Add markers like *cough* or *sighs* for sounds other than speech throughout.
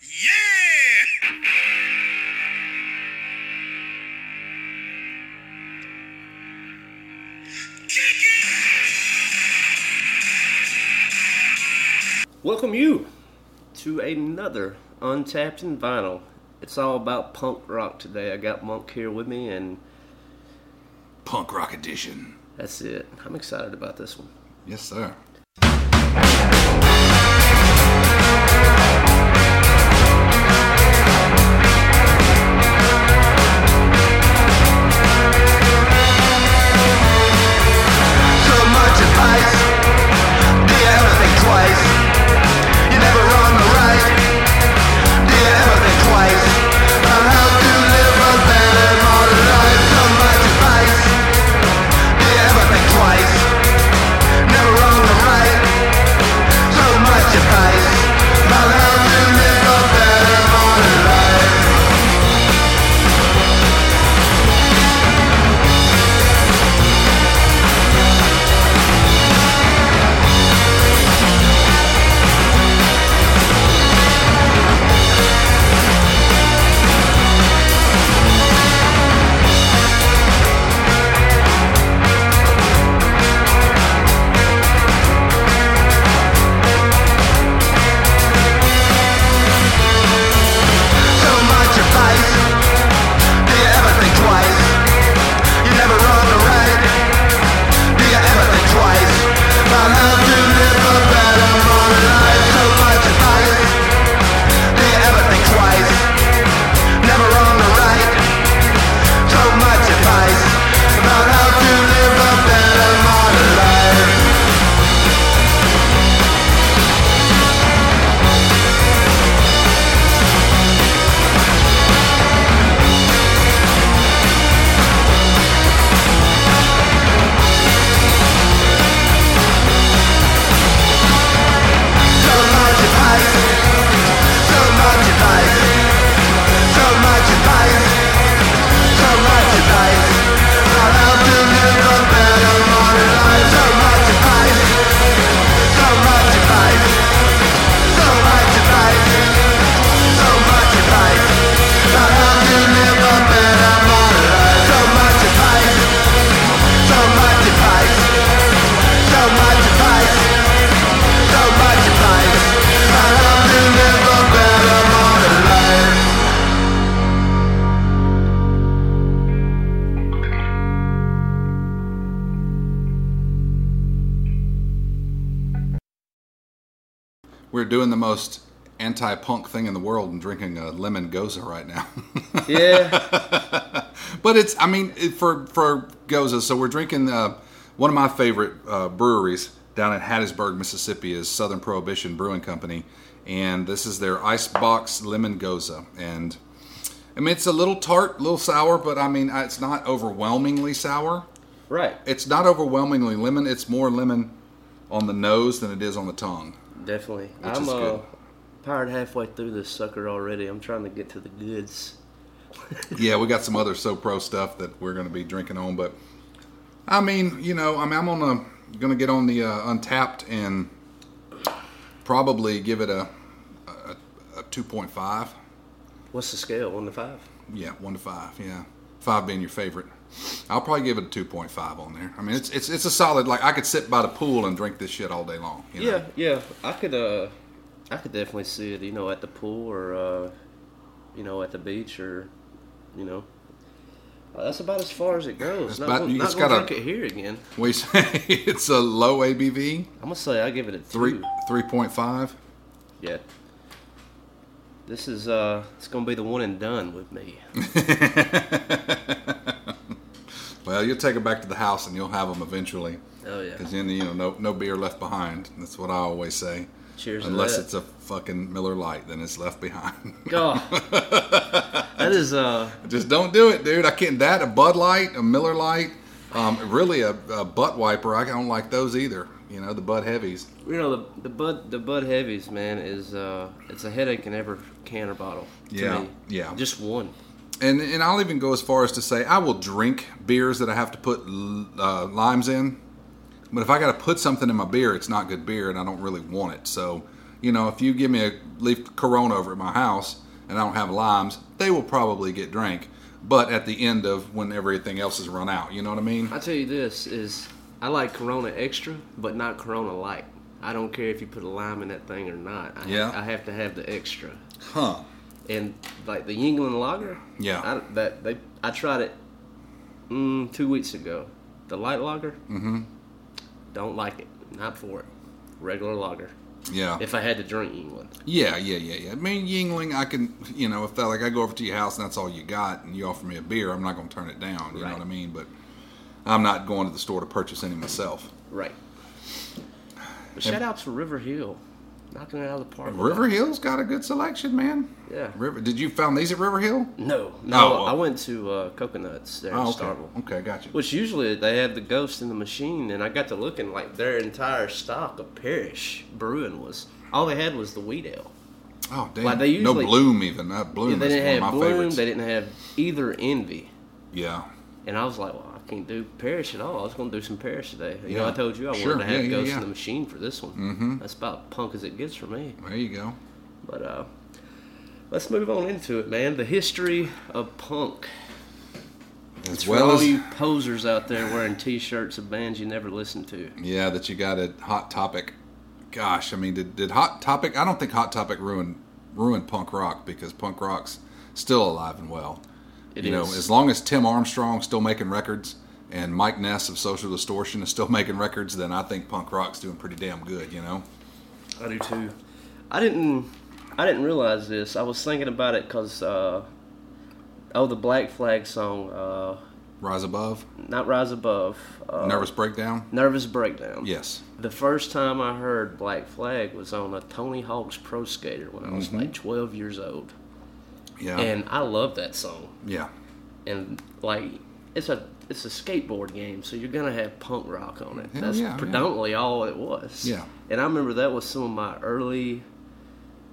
Yeah! Welcome you to another Untapped and Vinyl. It's all about punk rock today. I got Monk here with me, and Punk Rock Edition. that's it. I'm excited about this one. Yes, sir. Doing the most anti-punk thing in the world and drinking a lemon gose right now. *laughs* Yeah, but it's, I mean, for for gose. So we're drinking uh, one of my favorite uh, breweries down in Hattiesburg, Mississippi, is Southern Prohibition Brewing Company, and this is their Icebox Lemon Gose. And I mean, it's a little tart, a little sour, but I mean, it's not overwhelmingly sour. right. It's not overwhelmingly lemon. It's more lemon on the nose than it is on the tongue. Definitely. Which I'm uh, powered halfway through this sucker already. I'm trying to get to the goods. *laughs* Yeah, we got some other So Pro stuff that we're going to be drinking on, but I mean, you know, I mean, I'm on a going to get on the uh, Untapped and probably give it a a, a 2.5. What's the scale? One to five? Yeah, one to five. Yeah, five being your favorite. I'll probably give it a 2.5 on there. I mean, it's it's it's a solid. Like I could sit by the pool and drink this shit all day long. You know? Yeah, yeah. I could uh I could definitely see it, you know, at the pool or uh you know, at the beach or you know. Uh, that's about as far as it goes. It's Not, about- gonna, you not just gotta- drink it here again. We say *laughs* it's a low ABV, I'm gonna say I give it a three three point five. Yeah. This is uh it's gonna be the one and done with me. *laughs* Well, you'll take it back to the house and you'll have them eventually. Oh yeah. Because then you know no no beer left behind. That's what I always say. Cheers Unless it's a fucking Miller Lite, then it's left behind. *laughs* God, that is uh, Just don't do it, dude. I can't. That a Bud Light, a Miller Lite, um, really a, a butt wiper. I don't like those either. You know the Bud Heavies. you know the the bud the Bud Heavies, man, is uh, it's a headache in every can or bottle. To Yeah, me. yeah. Just one. And and I'll even go as far as to say I will drink beers that I have to put uh, limes in. But if I got to put something in my beer, it's not good beer, and I don't really want it. So, you know, if you give me a leaf Corona over at my house and I don't have limes, they will probably get drank. But at the end of when everything else is run out, you know what I mean? I tell you this is I like Corona Extra, but not Corona Light. I don't care if you put a lime in that thing or not. I, Yeah. I have to have the extra. Huh? And like the Yuengling Lager, Yeah. I, that they I tried it mm, two weeks ago. The light lager, mm-hmm. don't like it. Not for it. Regular lager. Yeah. If I had to drink Yuengling. Yeah, yeah, yeah, yeah. I mean, Yuengling, I can, you know, if that, like I go over to your house and that's all you got, and you offer me a beer, I'm not going to turn it down. You know what I mean? But I'm not going to the store to purchase any myself. right? But shout out to River Hill, knocking it out of the park. River. Hill's got a good selection, man. Yeah. River. Did you found these at River Hill? No, no. Oh. I went to uh, Coconuts there in Oh, okay. Starkville. Okay, gotcha. Which usually they have the ghost in the machine, and I got to looking like their entire stock of Parish Brewing was all they had was the wheat ale. Oh, damn. Like, they usually, no Bloom even. That Bloom Yeah, they didn't one have of my Bloom, favorites. they didn't have either Envy, yeah. and I was like, well, can't do Parish at all. I was going to do some Parish today. You know, I told you I Sure, wanted to have yeah, yeah, Ghost yeah. in the Machine for this one. Mm-hmm. That's about punk as it gets for me. There you go. But uh, let's move on into it, man. The history of punk. As It's well for all as you posers out there wearing T-shirts of bands you never listened to. yeah, that you got a Hot Topic. Gosh, I mean, did, did Hot Topic? I don't think Hot Topic ruined ruined punk rock because punk rock's still alive and well. It you know, as long as Tim Armstrong's still making records and Mike Ness of Social Distortion is still making records, then I think punk rock's doing pretty damn good. You know. I do too. I didn't. I didn't realize this. I was thinking about it because uh, oh, the Black Flag song, uh, Rise Above, not Rise Above, uh, Nervous Breakdown. Nervous Breakdown. Yes. The first time I heard Black Flag was on a Tony Hawk's Pro Skater when I was like 12 years old, Yeah. and I love that song. yeah. And like, it's a it's a skateboard game, so you're gonna have punk rock on it. Hell That's yeah, yeah. predominantly all it was. Yeah. And I remember that was some of my early,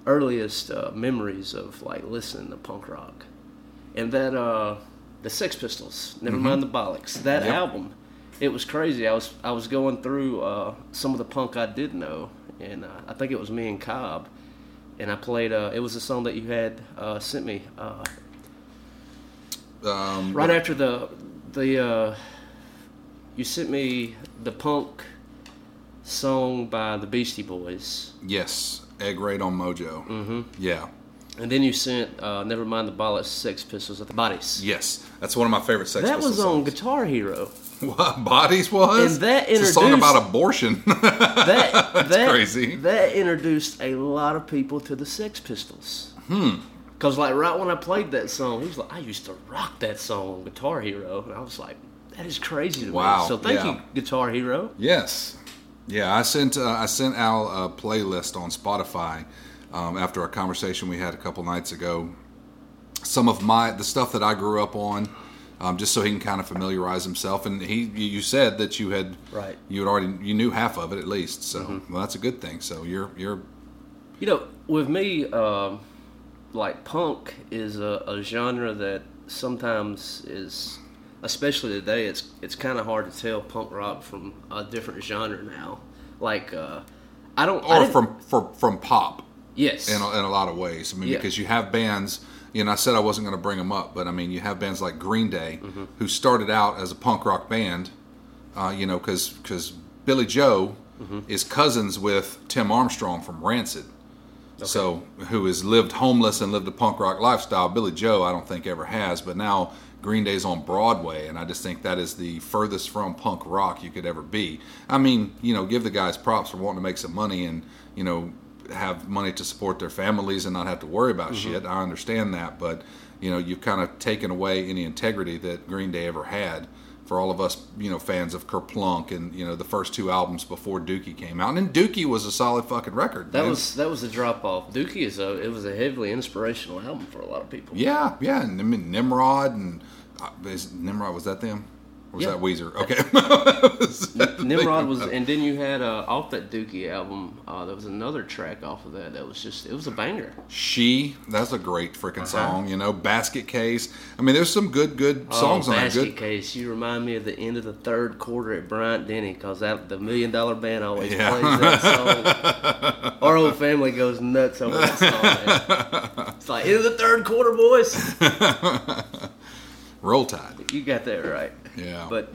earliest uh, memories of like listening to punk rock, and that uh, the Sex Pistols, never mind the Bollocks. That Mm-hmm. Yep. album, it was crazy. I was I was going through uh, some of the punk I did know, and uh, I think it was me and Cobb. And I played. Uh, it was a song that you had uh, sent me. Uh, Um, right after the the uh, you sent me the punk song by the Beastie Boys, Yes. Egg raid on Mojo. Mm-hmm. Yeah. and then you sent uh, Never Mind the Bollocks, Sex Pistols at the Bodies. Yes. That's one of my favorite Sex that was on songs. Guitar Hero. What Bodies was? And that it's a song about abortion. *laughs* That that crazy. That introduced a lot of people to the Sex Pistols. Hmm. Cause like right when I played that song, he was like, "I used to rock that song on Guitar Hero," and I was like, "That is crazy to Wow, me." So thank yeah. you, Guitar Hero. yes. Yeah, I sent uh, I sent Al a playlist on Spotify um, after a conversation we had a couple nights ago. Some of my the stuff that I grew up on, um, just so he can kind of familiarize himself. And he, you said that you had Right. you had already you knew half of it at least. So well, that's a good thing. So you're you're You know, with me, um, like punk is a, a genre that sometimes is, especially today, it's it's kind of hard to tell punk rock from a different genre now. Like, uh, I don't. Or didn't- from from from pop. yes, in a, in a lot of ways. I mean, Yeah. because you have bands. You know, I said I wasn't going to bring them up, but I mean, you have bands like Green Day, Mm-hmm. who started out as a punk rock band. Uh, you know, because because Billie Joe Mm-hmm. is cousins with Tim Armstrong from Rancid. So, who has lived homeless and lived a punk rock lifestyle. Billie Joe, I don't think ever has, but now Green Day's on Broadway, and I just think that is the furthest from punk rock you could ever be. I mean, you know, give the guys props for wanting to make some money and, you know, have money to support their families and not have to worry about shit. I understand that, but, you know, you've kind of taken away any integrity that Green Day ever had for all of us, you know, fans of Kerplunk and you know the first two albums before Dookie came out. And then Dookie was a solid fucking record. That man. was that was a drop off. Dookie is a it was a heavily inspirational album for a lot of people. yeah, yeah. And I mean Nimrod and uh, is Nimrod was that them? Was Yeah. *laughs* that Weezer? Okay. Nimrod was, and then you had uh, off that Dookie album. Uh, there was another track off of that that was just it was a banger. She, that's a great Uh-huh. freaking song. You know, Basket Case. I mean, there's some good, good songs oh, on that. Basket Good. Case. You remind me of the end of the third quarter at Bryant Denny because that the Million Dollar Band always Yeah. plays that song. *laughs* Our whole family goes nuts over that song. It's like end of the third quarter, boys. *laughs* Roll Tide. You got that right. Yeah. But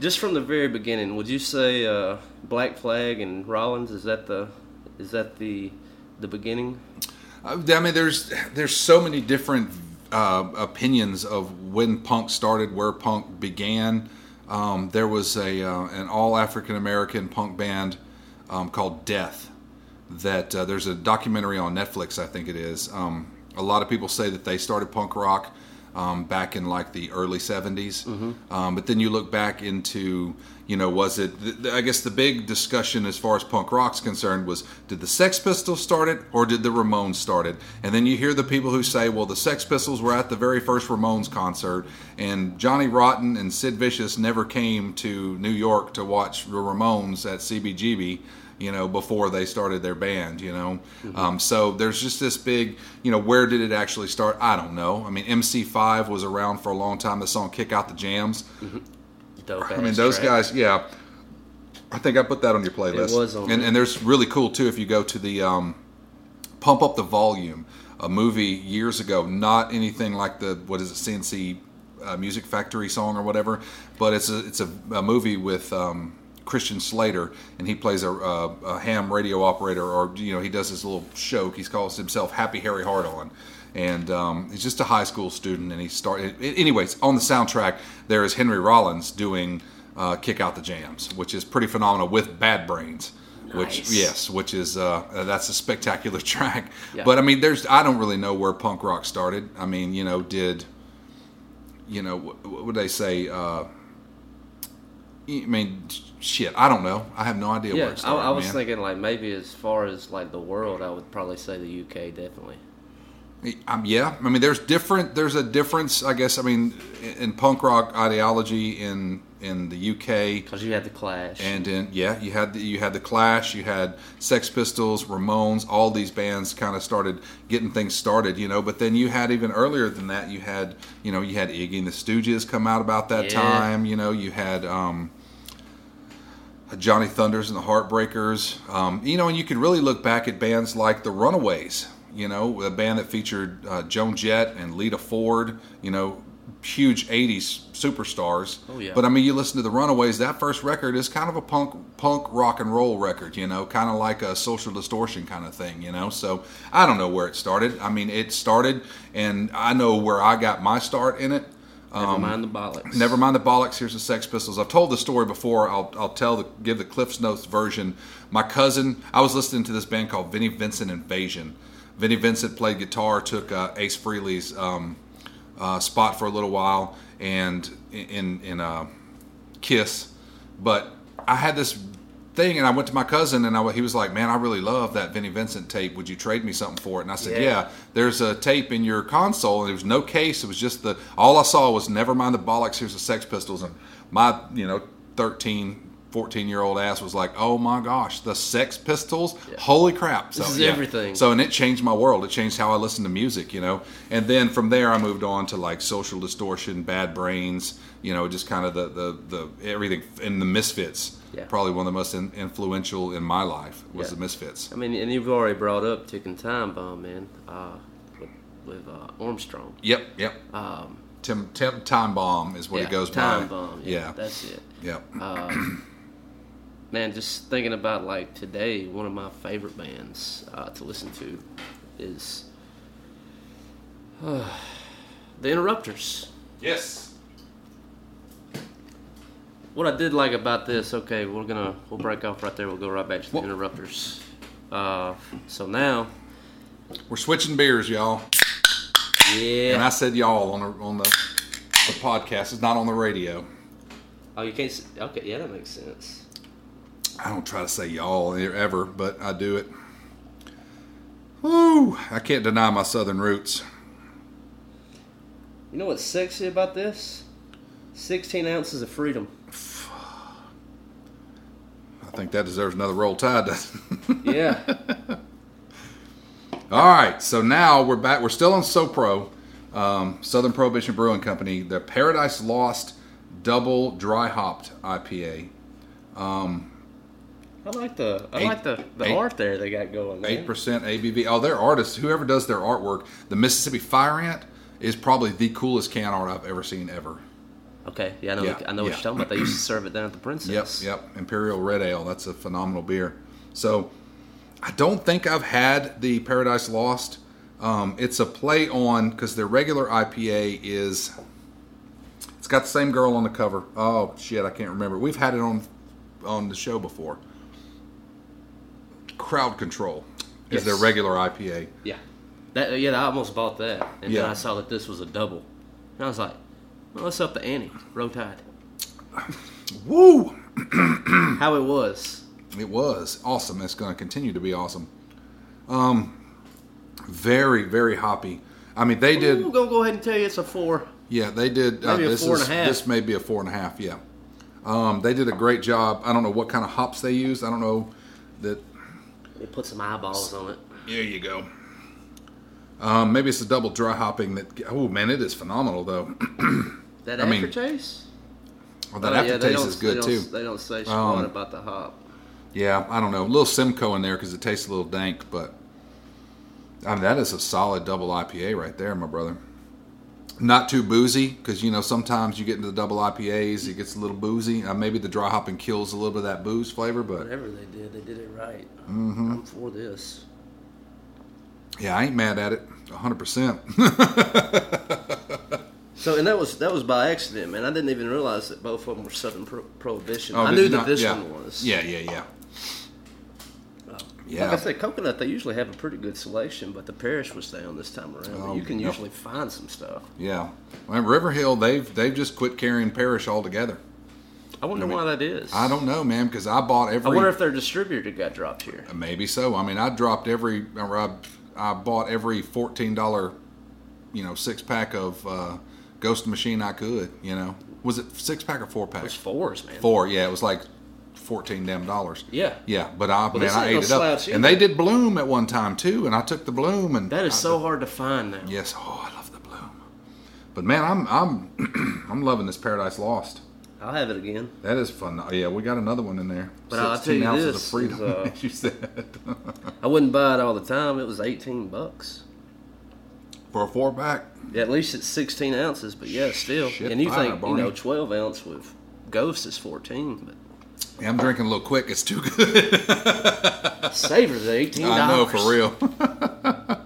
just from the very beginning, would you say uh, Black Flag and Rollins is that the is that the the beginning? I mean, there's there's so many different uh, opinions of when punk started, where punk began. Um, there was a uh, an all African American punk band um, called Death. That uh, there's a documentary on Netflix, I think it is. Um, a lot of people say that they started punk rock um, back in like the early 70s. Um, but then you look back into, you know, was it, th- th- I guess the big discussion as far as punk rock's concerned was did the Sex Pistols start it or did the Ramones start it? And then you hear the people who say, well, the Sex Pistols were at the very first Ramones concert and Johnny Rotten and Sid Vicious never came to New York to watch the Ramones at CBGB you know, before they started their band, you know. Um, so there's just this big, you know, where did it actually start? I don't know. I mean, MC5 was around for a long time. The song "Kick Out the Jams." Dope I mean, those track. guys, yeah. I think I put that on your playlist. It was on and, and there's really cool too if you go to the um, Pump Up the Volume, a movie years ago. Not anything like the what is it, CNC uh, Music Factory song or whatever, but it's a it's a, a movie with. Um, Christian Slater, and he plays a, a, a ham radio operator, or you know, he does this little show. He calls himself Happy Harry Hard On, and um, he's just a high school student. And he started, anyways, on the soundtrack there is Henry Rollins doing uh, "Kick Out the Jams," which is pretty phenomenal with Bad Brains. Which yes, which is uh, uh, that's a spectacular *laughs* track. Yeah. But I mean, there's I don't really know where punk rock started. I mean, you know, did you know what, what would they say? Uh, I mean, shit, I don't know. I have no idea where Yeah, it I, started. I was man. thinking like maybe as far as like the world, I would probably say the UK definitely. Um, yeah, I mean, there's different. There's a difference, I guess. I mean, in, in punk rock ideology in in the UK Because you had the Clash. and in yeah, you had the, you had the Clash, you had Sex Pistols, Ramones. All these bands kind of started getting things started, you know. But then you had even earlier than that, you had you know you had Iggy and the Stooges come out about that Yeah. time. You know, you had. Um, Johnny Thunders and the Heartbreakers. Um, you know, and you could really look back at bands like the Runaways. You know, a band that featured uh, Joan Jett and Lita Ford. You know, huge '80s superstars. Oh, yeah. But I mean, you listen to the Runaways. That first record is kind of a punk punk rock and roll record. You know, kind of like a Social Distortion kind of thing. You know, so I don't know where it started. I mean, it started, and I know where I got my start in it. Never mind the bollocks. Never mind the bollocks. Here's the Sex Pistols. I've told the story before. I'll, I'll tell the give the Cliff's Notes version. My cousin, I was listening to this band called Vinnie Vincent Invasion. Vinnie Vincent played guitar, took uh, Ace Frehley's um, uh, spot for a little while, and in in uh, Kiss. But I had this thing, and I went to my cousin, and I, he was like, "Man, I really love that Vinnie Vincent tape. Would you trade me something for it?" And I said, Yeah. "Yeah." There's a tape in your console, and there was no case. It was just the all I saw was "Never mind the bollocks." Here's the Sex Pistols, and my you know 13. 14 year old ass was like, oh my gosh, the Sex Pistols, holy crap! So, This is everything. So and it changed my world. It changed how I listened to music, you know. And then from there, I moved on to like Social Distortion, Bad Brains, you know, just kind of the the, the everything in the Misfits. Yeah. Probably one of the most in, influential in my life was Yeah. the Misfits. I mean, and you've already brought up Ticking Time Bomb, man, uh, with, with uh, Armstrong. Yep, yep. Um, Tim, Tim Time Bomb is what yeah, it goes Time by. Bomb. Yeah, yeah, that's it. yep. *clears throat* Man, just thinking about like today, one of my favorite bands uh, to listen to is uh, *sighs* the Interrupters. yes. What I did like about this, okay, we're gonna we'll break off right there. We'll go right back to the Interrupters. Uh, so now, We're switching beers, y'all. Yeah. And I said y'all on the on the, the podcast. It's not on the radio. Oh, you can't. Okay, yeah, that makes sense. I don't try to say y'all ever, but I do it. Woo! I can't deny my southern roots. You know what's sexy about this? 16 ounces of freedom. I think that deserves another roll tide. doesn't? *laughs* Yeah. All right, so now we're back. We're still on SoPro, um, Southern Prohibition Brewing Company, the Paradise Lost Double Dry Hopped IPA. I like the I Eight- like the, the eight- art there they got going. Eight percent ABV. Oh, their artists, whoever does their artwork, the Mississippi Fire Ant is probably the coolest can art I've ever seen ever. Okay, yeah, I know. Yeah, I know what you're talking about. They used to serve it down at the Princess. Yep, yep. Imperial Red Ale. That's a phenomenal beer. So, I don't think I've had the Paradise Lost. Um, it's a play on because their regular IPA is. It's got the same girl on the cover. Oh shit, I can't remember. We've had it on on the show before. Crowd Control is their regular IPA. Yeah. That yeah, I almost bought that, and Yeah. then I saw that this was a double, and I was like, well, "What's up the ante? Row Tide." *sighs* Woo! *clears throat* How it was. It was awesome. It's going to continue to be awesome. Um, very very hoppy. I mean, they did. We're gonna go ahead and tell you it's a four. Yeah, they did. Uh, Maybe a this four and a half. This may be a four and a half. Yeah, um, they did a great job. I don't know what kind of hops they used. I don't know that. They put some eyeballs on it. There you go. Um, maybe it's a double dry hopping. That oh man, it is phenomenal though. *clears throat* That I mean, aftertaste. well, that Oh, yeah, aftertaste don't- is good they too. They don't say squat Um, about the hop. Yeah, I don't know. A little Simcoe in there because it tastes a little dank, but I mean that is a solid double IPA right there, my brother. Not too boozy because you know sometimes you get into the double IPAs, it gets a little boozy. Uh, maybe the dry hopping kills a little bit of that booze flavor, but Whatever they did, they did it right. Mm-hmm. I'm for this. yeah, I ain't mad at it. 100%. *laughs* So, and that was that was by accident, man. I didn't even realize that both of them were Southern Pro- Prohibition. Oh, I knew you that not? this yeah. one was. Yeah, yeah, yeah. Yeah. Like I said, coconut they usually have a pretty good selection, but the parish was down this time around. Oh, you can no. usually find some stuff. Yeah. Well, River Hill, they've they've just quit carrying Parish altogether. I wonder I mean, why that is. I don't know, man, because I bought every. I wonder if their distributor got dropped here. Maybe so. I mean, I dropped every. Or I, I bought every fourteen dollar, you know, six pack of uh, Ghost Machine I could. You know, was it six pack or four pack? It's fours, man. Four. Yeah, it was like fourteen damn dollars. Yeah. Yeah, but I man, I ate no it up, slouch and they did Bloom at one time too, and I took the Bloom, and That is I- so hard to find now. Yes, oh, I love the Bloom. But man, I'm I'm *clears throat* I'm loving this Paradise Lost. I'll have it again. That is fun. Yeah, we got another one in there. But I'll tell you ounces this of freedom. is, *laughs* uh, as you said. *laughs* I wouldn't buy it all the time. It was eighteen bucks. For a four pack. Yeah, at least it's sixteen ounces, but yeah, still. Shit and you fire, think you know twelve ounce with Ghost is fourteen, but Yeah, I'm drinking a little quick. It's too good. *laughs* savor the eighteen. I know for real. *laughs*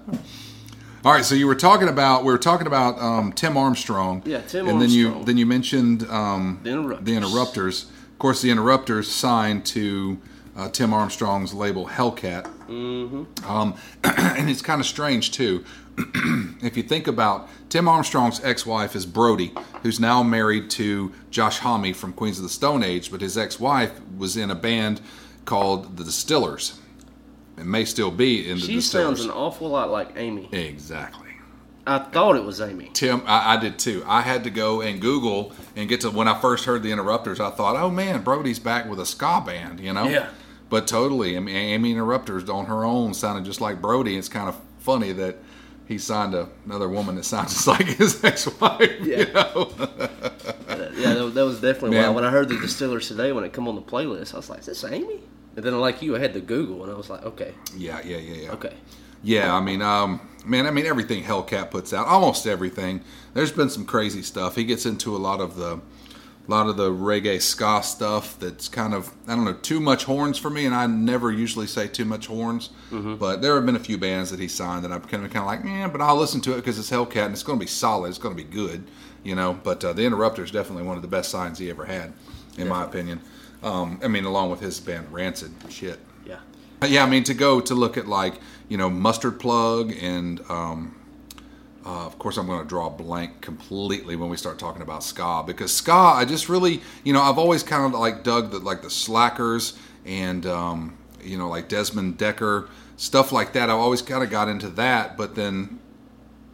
All right, so you were talking about we were talking about um, Tim Armstrong. Yeah, Tim and then you then you mentioned um, The Interrupters. The Interrupters. Of course, the Interrupters signed to uh, Tim Armstrong's label Hellcat. Mm-hmm. Um, *clears throat* and it's kind of strange too. *clears throat* if you think about Tim Armstrong's ex-wife is Brody, who's now married to Josh Homme from Queens of the Stone Age, but his ex-wife was in a band called the Distillers. It may still be in the She Distillers. sounds an awful lot like Amy. exactly. I thought it was Amy. Tim, I, I did too. I had to go and Google and get to when I first heard the Interrupters. I thought, oh man, Brody's back with a ska band, you know? Yeah. But totally, I mean, Amy Interrupters on her own sounded just like Brody. It's kind of funny that he signed a, another woman that sounds *laughs* just like his ex-wife. Yeah. You know? *laughs* Yeah, that, that was definitely Man. why. When I heard the Distillers today, when it come on the playlist, I was like, "Is this Amy?" And then, like you, I had to Google, and I was like, "Okay, yeah, yeah, yeah, yeah. okay." Yeah, I mean, um, man, I mean everything Hellcat puts out, almost everything. There's been some crazy stuff. He gets into a lot of the, a lot of the reggae ska stuff. That's kind of I don't know too much horns for me, and I never usually say too much horns. But there have been a few bands that he signed that I'm kind of kind of like, yeah, but I'll listen to it because it's Hellcat and it's going to be solid. It's going to be good, you know. But uh, the Interrupter is definitely one of the best signs he ever had, in my opinion. Um, I mean, along with his band Rancid, shit. Yeah, Yeah, I mean to go to look at like you know Mustard Plug and um, Uh, of course, I'm going to draw a blank completely when we start talking about ska because ska, I just really, you know, I've always kind of like dug the like the Slackers and um, you know like Desmond Dekker stuff like that. I've always kind of got into that, but then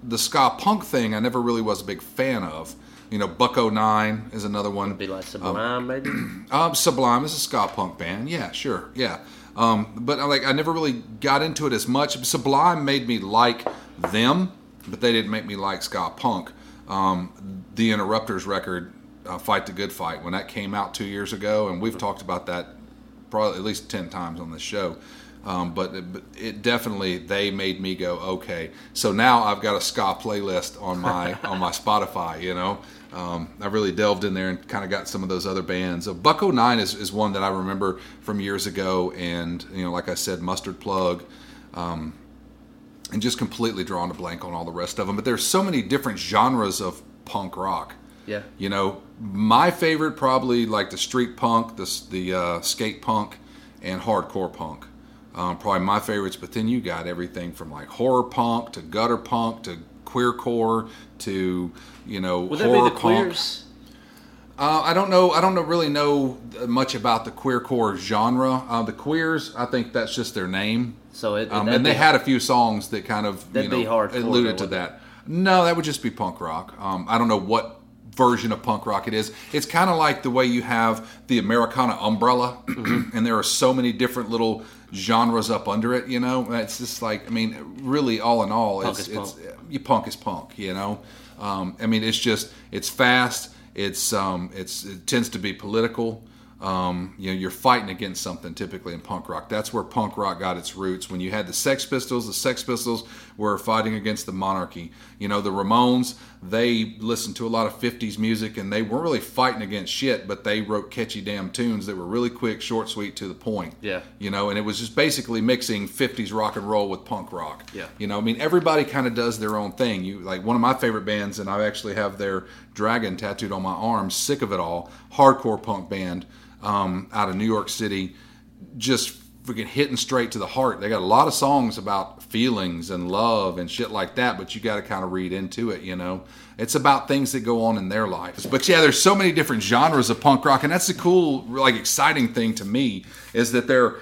the ska punk thing, I never really was a big fan of. You know, Buck-O-Nine is another one. Be like Sublime, maybe. *clears throat* Um, Sublime is a ska punk band. Yeah, sure. Yeah. Um, but like I never really got into it as much. Sublime made me like them, but they didn't make me like ska punk. Um, the Interrupters record, uh, "Fight the Good Fight," when that came out two years ago, and we've talked about that probably at least ten times on this show. Um, but, it, but it definitely they made me go okay. So now I've got a ska playlist on my *laughs* on my Spotify. You know, um, I really delved in there and kind of got some of those other bands. Uh, Buck-O-Nine is, is one that I remember from years ago, and you know, like I said, Mustard Plug, um, and just completely drawn a blank on all the rest of them. But there's so many different genres of punk rock. Yeah. You know, my favorite probably like the street punk, the the uh, skate punk, and hardcore punk. Um, probably my favorites. But then you got everything from like horror punk to gutter punk to queercore to you know Would horror punk. Queers? Uh, I don't know. I don't know, really know much about the queercore genre. Uh, the Queers, I think that's just their name. So it, Um, and they be- had a few songs that kind of you know alluded to that. No, that would just be punk rock. Um, I don't know what version of punk rock it is. It's kind of like the way you have the Americana umbrella, *clears throat* Mm-hmm. and there are so many different little genres up under it. You know, it's just like I mean, really, all in all, Punk it's is it's punk. you punk is punk. You know, um, I mean, it's just it's fast. It's um, it's it tends to be political. Um, you know, you're fighting against something typically in punk rock. That's where punk rock got its roots. When you had the Sex Pistols, the Sex Pistols were fighting against the monarchy. You know, the Ramones, they listened to a lot of 50s music and they weren't really fighting against shit, but they wrote catchy damn tunes that were really quick, short, sweet, to the point. Yeah. You know, and it was just basically mixing 50s rock and roll with punk rock. Yeah. You know, I mean, everybody kind of does their own thing. You like one of my favorite bands, and I actually have their dragon tattooed on my arm. Sick of it all, hardcore punk band um, out of New York City, just freaking hitting straight to the heart. They got a lot of songs about feelings and love and shit like that, but you got to kind of read into it. You know, it's about things that go on in their lives. But yeah, there's so many different genres of punk rock, and that's the cool, like exciting thing to me is that they're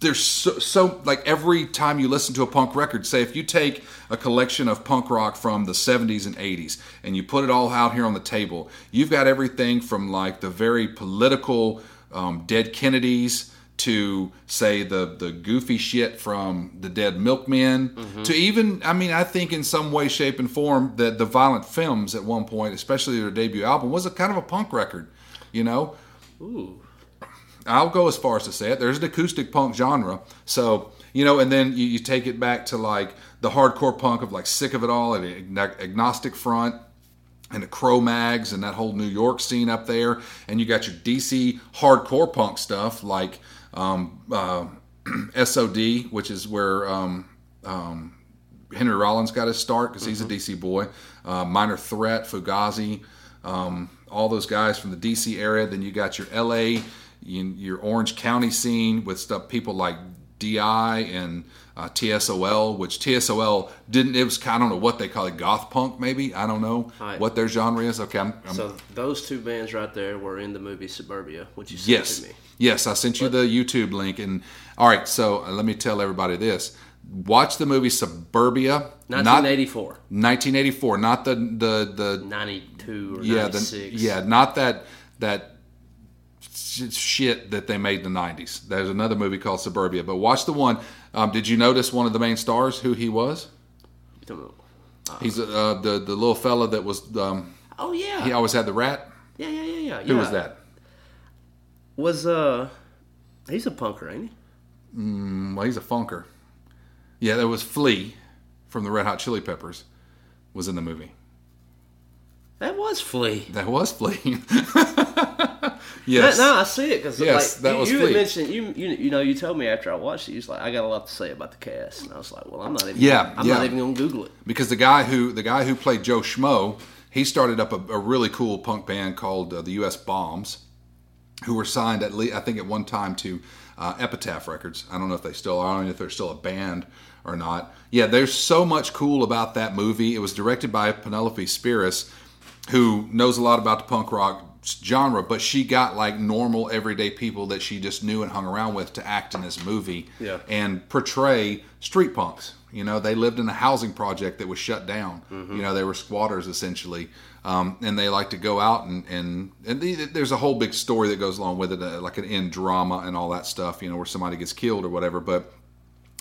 there's so, so like every time you listen to a punk record say if you take a collection of punk rock from the 70s and 80s and you put it all out here on the table you've got everything from like the very political um, dead kennedys to say the the goofy shit from the dead milkmen mm-hmm. to even i mean i think in some way shape and form that the Violent Femmes at one point especially their debut album was a kind of a punk record you know Ooh. I'll go as far as to say it. There's an acoustic punk genre. So, you know, and then you, you take it back to like the hardcore punk of like Sick of It All and Agno- Agnostic Front and the Cro Mags and that whole New York scene up there. And you got your DC hardcore punk stuff like um, uh, *clears throat* SOD, which is where um, um, Henry Rollins got his start because he's a DC boy. Uh, Minor Threat, Fugazi, um, all those guys from the DC area. Then you got your LA, you, your Orange County scene with stuff people like DI and uh, TSOL, which TSOL didn't. It was kind. I don't know what they call it, goth punk maybe. I don't know Right. what their genre is. Okay, I'm, I'm So those two bands right there were in the movie Suburbia, which you sent Yes. to me. Yes, I sent you the YouTube link. And all right, so uh, let me tell everybody this. Watch the movie Suburbia. Not 1984, 1984, not the the the 92 or yeah the yeah not that that shit that they made in the 90s. There's another movie called Suburbia, but watch the one. Um, did you notice one of the main stars who he was? He's uh, the the little fella that was um, Oh yeah. he always had the rat. yeah, yeah, yeah, yeah. Who was that? Was uh, he's a punker, ain't he? Well, he's a funker. Yeah, that was Flea from the Red Hot Chili Peppers was in the movie. That was Flea. That was Flea. *laughs* Yes. no, I see it because Yes, like, that you, was you had mentioned you, you you know you told me after I watched it, you was like I got a lot to say about the cast, and I was like, well, I'm not even Yeah, I'm yeah. not even gonna Google it. because the guy who the guy who played Joe Schmo, he started up a, a really cool punk band called uh, the U.S. Bombs, who were signed at least I think at one time to uh, Epitaph Records. I don't know if they still are, I don't know if they're still a band or not. Yeah, there's so much cool about that movie. It was directed by Penelope Spheeris, who knows a lot about the punk rock genre, but she got like normal everyday people that she just knew and hung around with to act in this movie Yeah. and portray street punks. You know, they lived in a housing project that was shut down. Mm-hmm. You know, they were squatters essentially, um, and they like to go out and and, and the, there's a whole big story that goes along with it, uh, like an end drama and all that stuff. You know, where somebody gets killed or whatever, but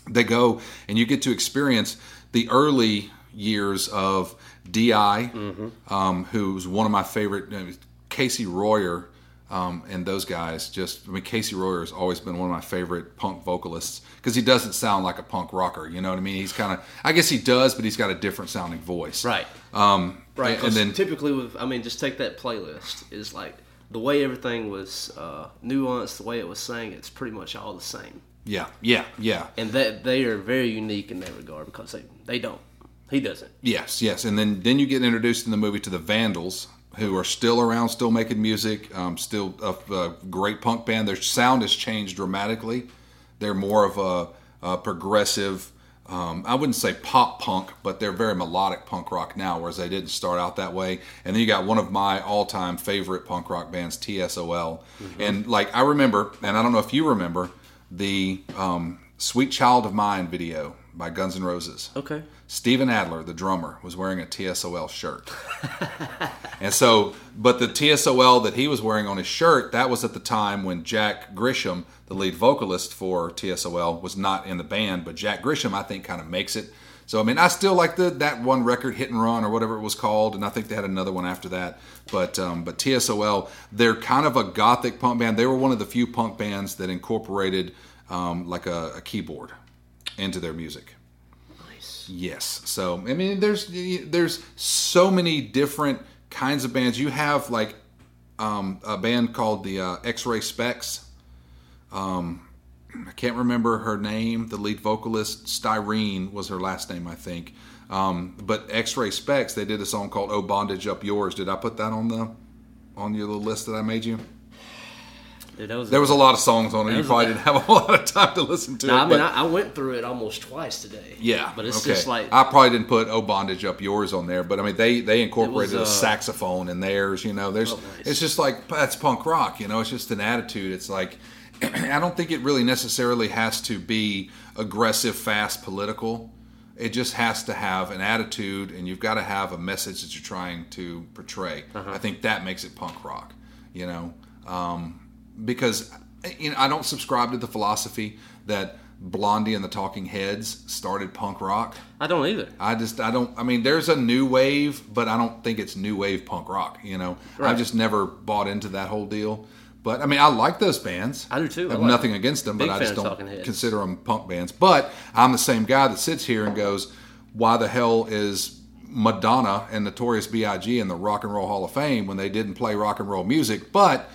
they go and you get to experience the early years of Di, um, who's one of my favorite. uh, Casey Royer um, and those guys. Just I mean, Casey Royer has always been one of my favorite punk vocalists because he doesn't sound like a punk rocker. You know what I mean? He's kind of I guess he does, but he's got a different sounding voice. Right. Um, Right. and then typically with I mean, just take that playlist. Is like the way everything was uh, nuanced, the way it was sang. It's pretty much all the same, yeah, yeah, yeah. and that they are very unique in that regard because they they don't. He doesn't. Yes, yes, and then then you get introduced in the movie to the Vandals, who are still around, still making music, um, still a, a great punk band. Their sound has changed dramatically. They're more of a, a progressive. Um, I wouldn't say pop punk, but they're very melodic punk rock now, whereas they didn't start out that way. And then you got one of my all-time favorite punk rock bands, TSOL. And like I remember, and I don't know if you remember, the um, "Sweet Child of Mine" video by Guns N' Roses. Okay. Steven Adler, the drummer, was wearing a TSOL shirt. *laughs* and so, but the TSOL that he was wearing on his shirt, that was at the time when Jack Grisham, the lead vocalist for TSOL, was not in the band. But Jack Grisham, I think, kind of makes it. So, I mean, I still like the that one record, Hit and Run, or whatever it was called, and I think they had another one after that. But um, but TSOL, they're kind of a gothic punk band. They were one of the few punk bands that incorporated um, like a, a keyboard into their music. Nice. Yes. So I mean, there's there's so many different kinds of bands. You have like um, a band called the uh, X-Ray Spex. Um, I can't remember her name. The lead vocalist Styrene was her last name, I think. Um, but X-Ray Spex, they did a song called "Oh Bondage Up Yours." Did I put that on the on your little list that I made you? Dude, was There was a lot of songs on it. You was- probably didn't have a whole *laughs* lot of time to listen to No, it. I mean, but- I, I went through it almost twice today. Yeah, but it's okay. just like I probably didn't put "Oh Bondage Up Yours" on there, but I mean they they incorporated uh, a saxophone in theirs. You know, there's Oh, nice. it's just like that's punk rock. You know, it's just an attitude. It's like *clears throat* I don't think it really necessarily has to be aggressive, fast, political. It just has to have an attitude, and you've got to have a message that you're trying to portray. Uh-huh. I think that makes it punk rock. You know, um, because you know I don't subscribe to the philosophy that Blondie and the Talking Heads started punk rock. I don't either. I just I don't I mean there's a new wave, but I don't think it's new wave punk rock, you know. Right. I've just never bought into that whole deal. But I mean I like those bands. I do too. I have like nothing them. against them, Big but I just don't consider them punk bands. But I'm the same guy that sits here and goes, "Why the hell is Madonna and Notorious B.I.G. in the Rock and Roll Hall of Fame when they didn't play rock and roll music, but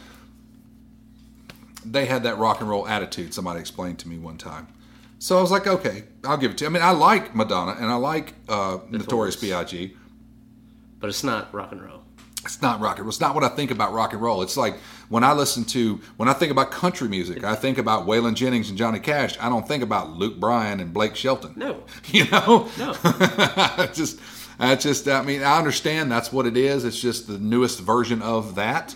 they had that rock and roll attitude?" Somebody explained to me one time. So I was like, "Okay, I'll give it to." You. I mean, I like Madonna and I like uh, Notorious B.I.G. But it's not rock and roll. It's not rock and roll. It's not what I think about rock and roll. It's like when I listen to when I think about country music, I think about Waylon Jennings and Johnny Cash. I don't think about Luke Bryan and Blake Shelton. No. *laughs* You know? No. *laughs* Just I just I mean, I understand that's what it is. It's just the newest version of that.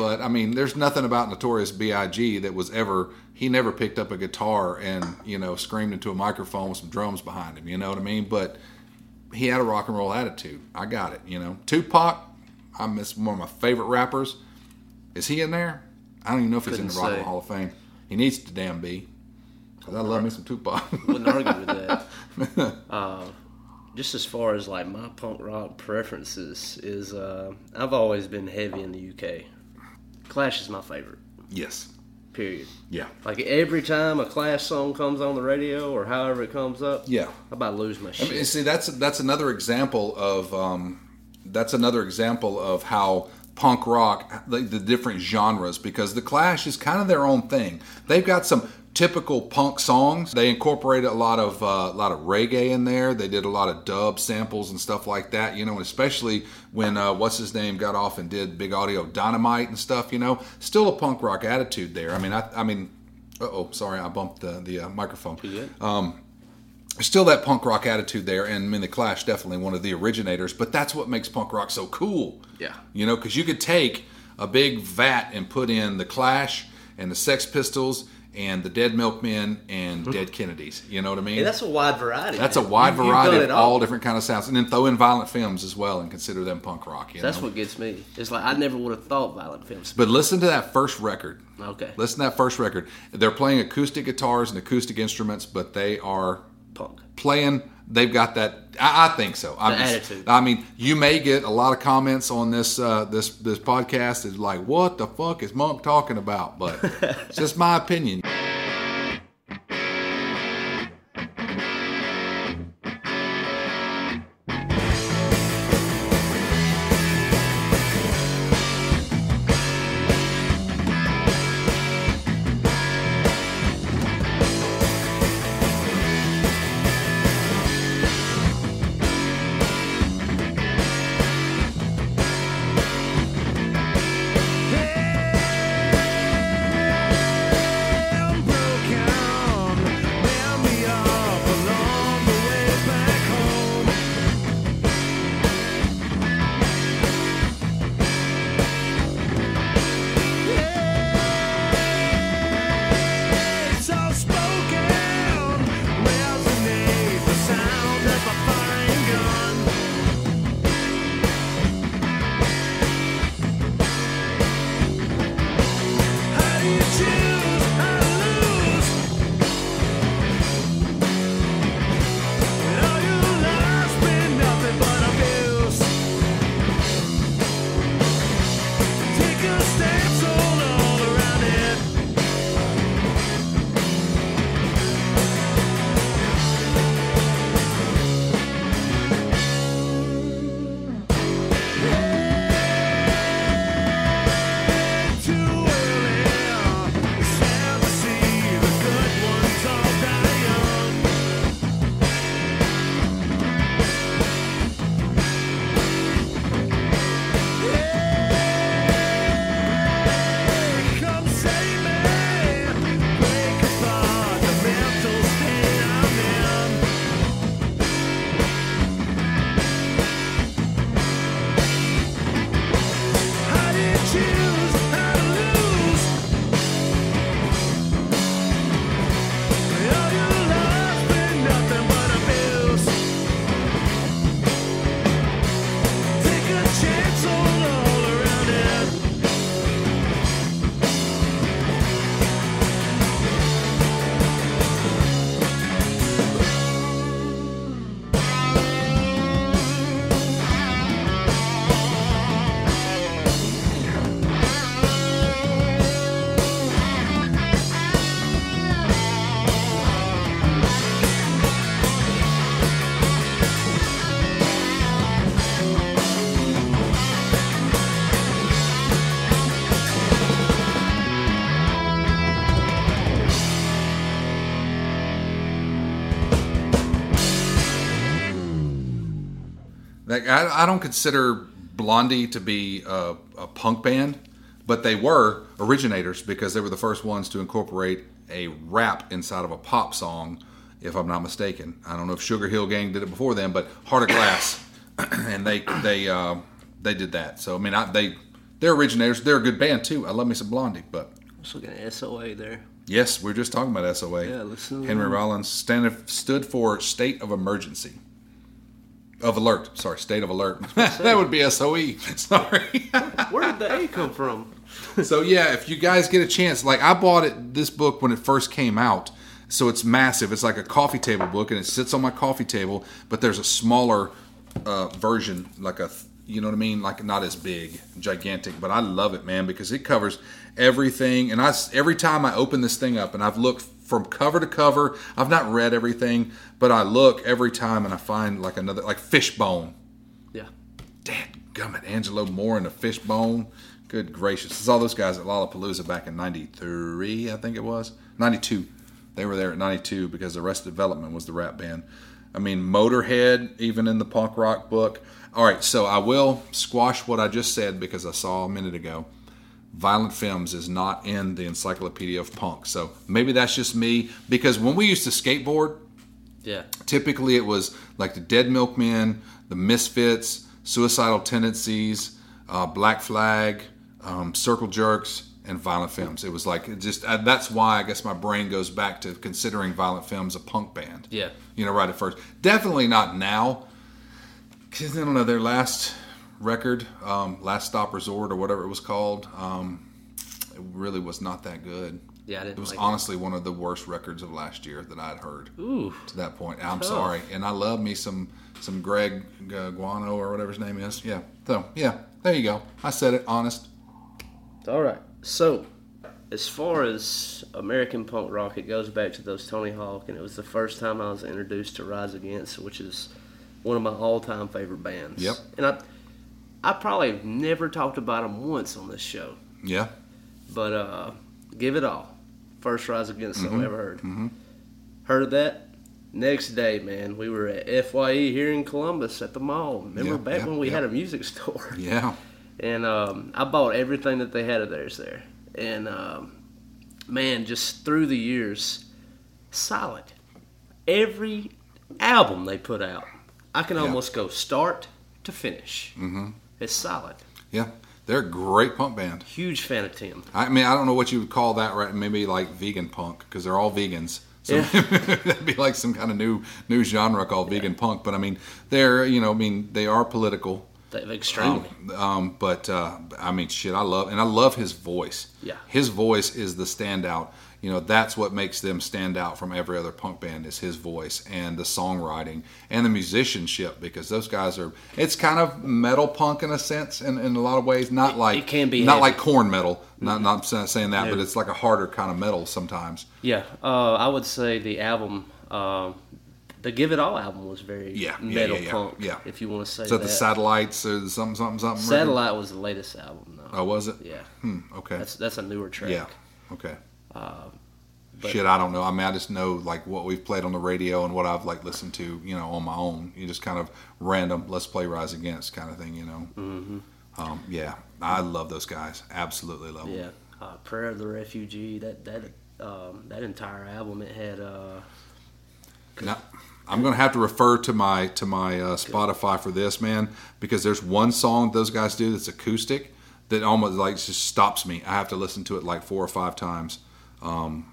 But I mean, there's nothing about Notorious B.I.G. that was ever he never picked up a guitar and, you know, screamed into a microphone with some drums behind him, you know what I mean? But he had a rock and roll attitude. I got it, you know. Tupac, I miss one of my favorite rappers. Is he in there? I don't even know if he's in the Couldn't Rock and. Roll Hall of Fame. He needs to damn be. 'Cause I love me some Tupac. Wouldn't argue with that. *laughs* Uh, just as far as like my punk rock preferences is, uh, I've always been heavy in the UK. Clash is my favorite. yes. Period. Yeah. Like every time a Clash song comes on the radio or however it comes up, Yeah. I'm about to lose my shit. I mean, see, that's that's another example of um, that's another example of how punk rock, the, the different genres, because the Clash is kind of their own thing. They've got some typical punk songs. They incorporated a lot of uh, a lot of reggae in there. They did a lot of dub samples and stuff like that. You know, and especially when uh, what's his name got off and did Big Audio Dynamite and stuff. You know, still a punk rock attitude there. I mean, I, I mean. Uh oh, sorry, I bumped the the uh, microphone. There's still that punk rock attitude there, and I mean the Clash definitely one of the originators. But that's what makes punk rock so cool. Yeah. you know, because you could take a big vat and put in the Clash and the Sex Pistols and the Dead Milkmen and hmm. Dead Kennedys. You know what I mean? Hey, that's a wide variety. That's a wide You- variety of all different kind of sounds, and then throw in Violent Femmes as well, and consider them punk rock. You That's know? what gets me. It's like I never would have thought Violent Femmes. But listen to that first record. Okay. Listen to that first record. They're playing acoustic guitars and acoustic instruments, but they are Punk. playing. They've got that. I, I think so. The just- attitude. I mean, you may get a lot of comments on this uh, this this podcast. Is like, what the fuck is Monk talking about? But *laughs* it's just my opinion. Like, I, I don't consider Blondie to be a, a punk band, but they were originators because they were the first ones to incorporate a rap inside of a pop song, if I'm not mistaken. I don't know if Sugarhill Gang did it before them, but Heart of Glass, *clears throat* and they they uh, they did that. So I mean, I, they they're originators. They're a good band too. I love me some Blondie, but I was looking at SOA there. yes, we are just talking about SOA. Yeah, listen Henry. Rollins stand, stood for state of emergency. Of alert, sorry, state of alert. *laughs* that would be SOE. *laughs* Sorry. Where did the A come from? *laughs* so yeah, if you guys get a chance, like I bought it this book when it first came out, so it's massive. It's like a coffee table book, and it sits on my coffee table. But there's a smaller uh, version, like a you know what I mean, like not as big, gigantic. But I love it, man, because it covers everything. And I every time I open this thing up, and I've looked from cover to cover. I've not read everything, but I look every time, and I find like another like Fishbone. Yeah. Dad gummit, Angelo Moore and the Fishbone. Good gracious. It's all those guys at Lollapalooza back in 93, I think it was. 92. They were there at 92 because Arrested Development was the rap band. I mean, Motorhead, even in the punk rock book. All right, so I will squash what I just said because I saw a minute ago. Violent Femmes is not in the Encyclopedia of Punk. So maybe that's just me because when we used to skateboard, Yeah. typically it was like the Dead Milkmen, the Misfits, Suicidal Tendencies, uh, Black Flag, um, Circle Jerks, and Violent Femmes. It was like it just uh, that's why I guess my brain goes back to considering Violent Femmes a punk band. Yeah. you know, right at first. Definitely not now. Because I don't know their last record, um, Last Stop Resort or whatever it was called. Um, it really was not that good. Yeah, I didn't It was like it. honestly one of the worst records of last year that I'd heard Ooh. to that point. I'm Tough. sorry, and I love me some some Greg uh, Guano or whatever his name is. Yeah, so yeah, there you go. I said it honest. All right. So, as far as American punk rock, it goes back to those Tony Hawk, and it was the first time I was introduced to Rise Against, which is one of my all-time favorite bands. Yep. And I, I probably have never talked about them once on this show, Yeah, but uh, give it all. First Rise Against Mm-hmm. I ever heard. Heard of that? Next day, man, we were at Fye here in Columbus at the mall. Remember Yeah, back yeah, when we yeah. had a music *laughs* store? yeah, and um, I bought everything that they had of theirs there. And um, man, just through the years, solid. Every album they put out, I can almost go start to finish. Mm-hmm. It's solid. yeah. They're a great punk band. Huge fan of Tim. I mean, I don't know what you would call that, right? Maybe like vegan punk because they're all vegans. So Yeah. *laughs* that'd be like some kind of new new genre called vegan punk. But I mean, they're you know, I mean, they are political. Extremely. Um, um, but uh, I mean, shit, I love and I love his voice. Yeah. his voice is the standout. You know, that's what makes them stand out from every other punk band is his voice and the songwriting and the musicianship because those guys are. It's kind of metal punk in a sense, in, in a lot of ways. Not like it can be not heavy. like Korn metal. Not not saying that, No. but it's like a harder kind of metal sometimes. yeah, uh, I would say the album, um, the Give It All album was very Yeah, metal yeah, yeah, punk, yeah. if you want to say So that. the satellites or something something something. Satellite was the latest album, though. Oh, was it? Yeah, Hmm, okay. that's that's a newer track. Yeah. Okay. But- Shit, I don't know. I mean, I just know like what we've played on the radio and what I've like listened to, you know, on my own. You just kind of random, let's play Rise Against kind of thing, you know. Mm-hmm. Um, yeah, I love those guys. Absolutely love them. Yeah, uh, Prayer of the Refugee. That that um, that entire album it had. Uh, Now, I'm gonna have to refer to my to my uh, Spotify for this man because there's one song those guys do that's acoustic that almost like just stops me. I have to listen to it like four or five times, um,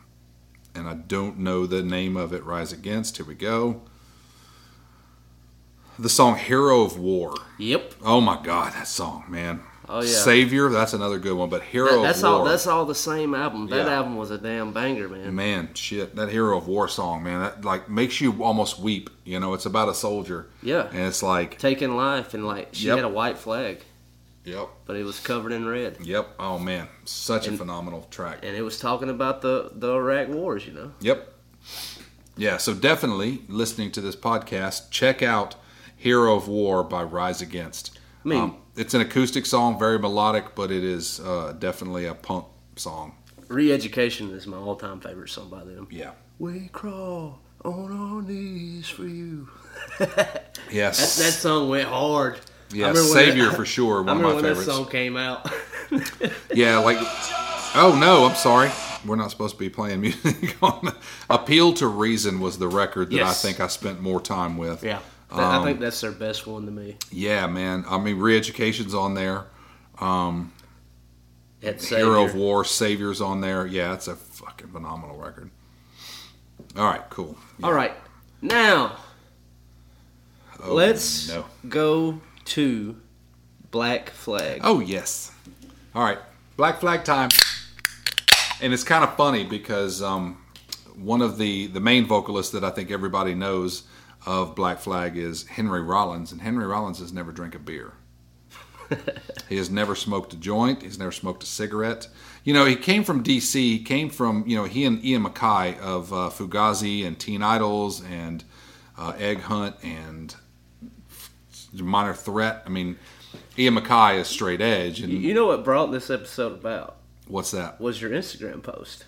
and I don't know the name of it. Rise Against. Here we go. The song "Hero of War." yep, Oh my God, that song, man. Oh, yeah. Savior. That's another good one. But "Hero that, that's of War." all. That's all the same album. That Yeah. album was a damn banger, man. Man, shit, that Hero of War song, man, that like makes you almost weep. You know, it's about a soldier. Yeah. And it's like, Taking life and like she Yep. had a white flag, yep, but it was covered in red, yep. Oh man, such a phenomenal track. and it was talking about the the Iraq wars. You know. Yep. Yeah, so definitely listening to this podcast, check out Hero of War by Rise Against. I mean- Um, it's an acoustic song, very melodic, but it is uh, definitely a punk song. Re-Education is my all-time favorite song by them. Yeah. We crawl on our knees for you. *laughs* Yes. That, that song went hard. Yeah, Savior that- for sure, one of my when favorites. that song came out. *laughs* Yeah, like, oh no, I'm sorry. We're not supposed to be playing *laughs* music on. Appeal to Reason was the record that Yes. I think I spent more time with. yeah, That- I Um, think that's their best one to me. Yeah, man. I mean, Reeducation's on there. Had Hero of War, Savior's on there. Yeah, it's a fucking phenomenal record. All right, cool. All right, now Oh, let's no. go to Black Flag. Oh yes. All right, Black Flag time. And it's kind of funny because um, one of the the main vocalists that I think everybody knows of Black Flag is Henry Rollins, and Henry Rollins has never drank a beer. *laughs* he has never smoked a joint. He's never smoked a cigarette. You know, he came from D.C. He came from you know he and Ian MacKaye of uh, Fugazi and Teen Idles and uh, Egg Hunt and Minor Threat. I mean, Ian MacKaye is straight edge, and You know what brought this episode about what's that? was your Instagram post.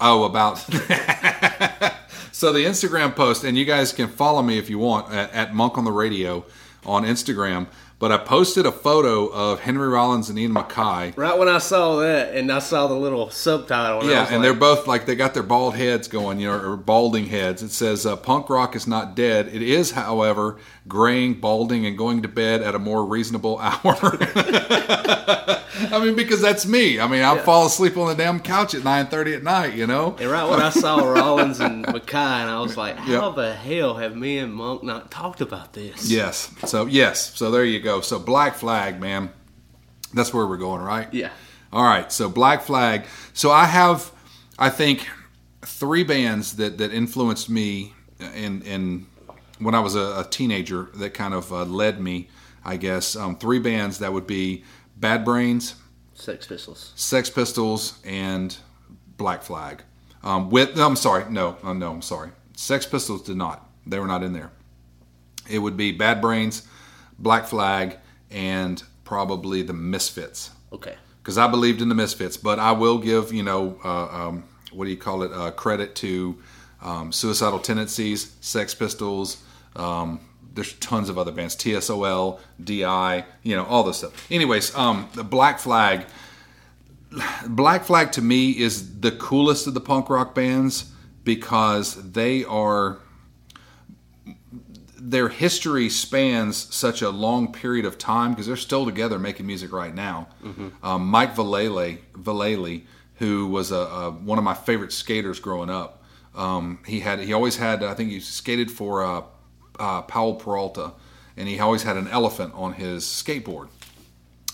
Oh, about *laughs* so the Instagram post, and you guys can follow me if you want at, at Monk on the Radio. on Instagram. But I posted a photo of Henry Rollins and Ian MacKaye. Right when I saw that, and I saw the little subtitle, and Yeah, and like, they're both like they got their bald heads going, you know, or balding heads. It says uh, punk rock is not dead. It is, however, graying, balding, and going to bed at a more reasonable *laughs* hour. *laughs* I mean, because that's me. I mean, I fall asleep on the damn couch at nine thirty at night. You know. And right when I saw *laughs* Rollins and MacKaye, and I was like, how Yep. the hell have me and Monk not talked about this? Yes. So yes. So there you go. So Black Flag, man. That's where we're going, right? Yeah. All right, so Black Flag. So I have, I think, three bands that that influenced me in in when I was a, a teenager that kind of uh, led me. I guess um, three bands that would be Bad Brains, Sex Pistols. Sex Pistols, and Black Flag. Um, with no, I'm sorry, no, uh, no, I'm sorry. Sex Pistols did not. They were not in there. It would be Bad Brains, Black Flag, and probably the Misfits Okay. because I believed in the Misfits. But I will give you know uh, um, what do you call it uh, credit to um, Suicidal Tendencies, Sex Pistols. Um, there's tons of other bands, TSOL, DI, you know all this stuff. Anyways, um, the Black Flag. Black Flag to me is the coolest of the punk rock bands because they are their history spans such a long period of time because they're still together making music right now. Um, Mike Vallely, Vallely, who was a, a, one of my favorite skaters growing up, um, he had he always had I think he skated for uh, uh, Powell Peralta, and he always had an elephant on his skateboard.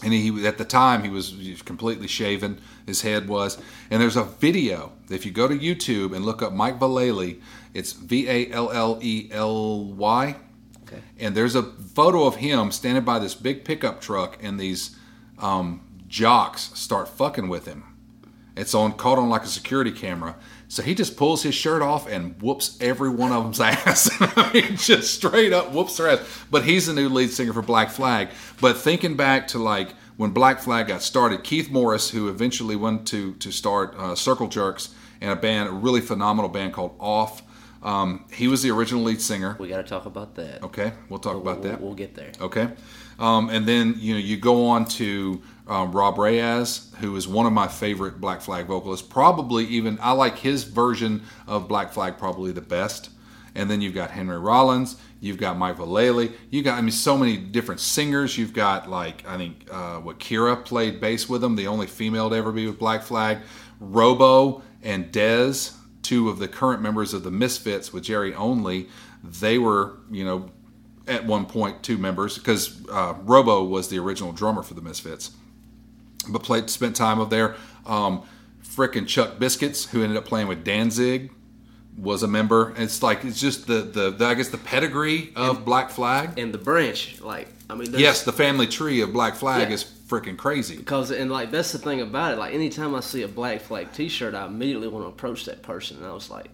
And he at the time he was completely shaven his head was. And there's a video if you go to youtube and look up mike vallely it's v-a-l-l-e-l-y Okay. and there's a photo of him standing by this big pickup truck and these um, jocks start fucking with him it's on caught on like a security camera so he just pulls his shirt off and whoops every one of them's *laughs* ass. *laughs* I mean, just straight up whoops their ass. But he's the new lead singer for Black Flag. But thinking back to like when Black Flag got started, Keith Morris, who eventually went to to start uh, Circle Jerks and a band, a really phenomenal band called Off. Um, he was the original lead singer. We got to talk about that. Okay, we'll talk about We'll- that. We'll get there. Okay, um, and then you know you go on to um, Ron Reyes, who is one of my favorite Black Flag vocalists. Probably even I like his version of Black Flag probably the best. And then you've got Henry Rollins, you've got Mike Vallely, you got I mean so many different singers. You've got like I think uh, what Kira played bass with them, the only female to ever be with Black Flag. Robo and Dez, two of the current members of the Misfits with Jerry Only, they were you know at one point two members because uh, Robo was the original drummer for the Misfits, but played spent time over there. Um, Frickin' Chuck Biscuits, who ended up playing with Danzig, was a member. It's like it's just the the, the I guess the pedigree of Black Flag. And the branch, like, I mean, Yes, the family tree of Black Flag Yeah. is freaking crazy. Because and like that's the thing about it. Like anytime I see a Black Flag T-shirt, I immediately want to approach that person, and I was like,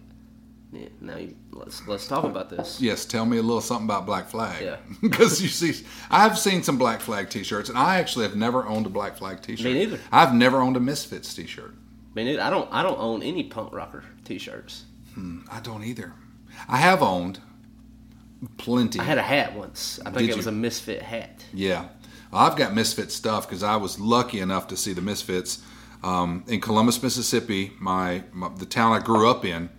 "Yeah, now you, let's let's talk about this." Yes, tell me a little something about Black Flag. Yeah. *laughs* because you see, I've seen some Black Flag T-shirts, and I actually have never owned a Black Flag T-shirt. Me neither. I've never owned a Misfits T-shirt. I mean, it, I don't I don't own any punk rocker T-shirts. Hmm, I don't either. I have owned plenty. I had a hat once. I think Did it was you? a Misfit hat. Yeah, I've got Misfit stuff because I was lucky enough to see the Misfits um, in Columbus, Mississippi, my, my the town I grew up in.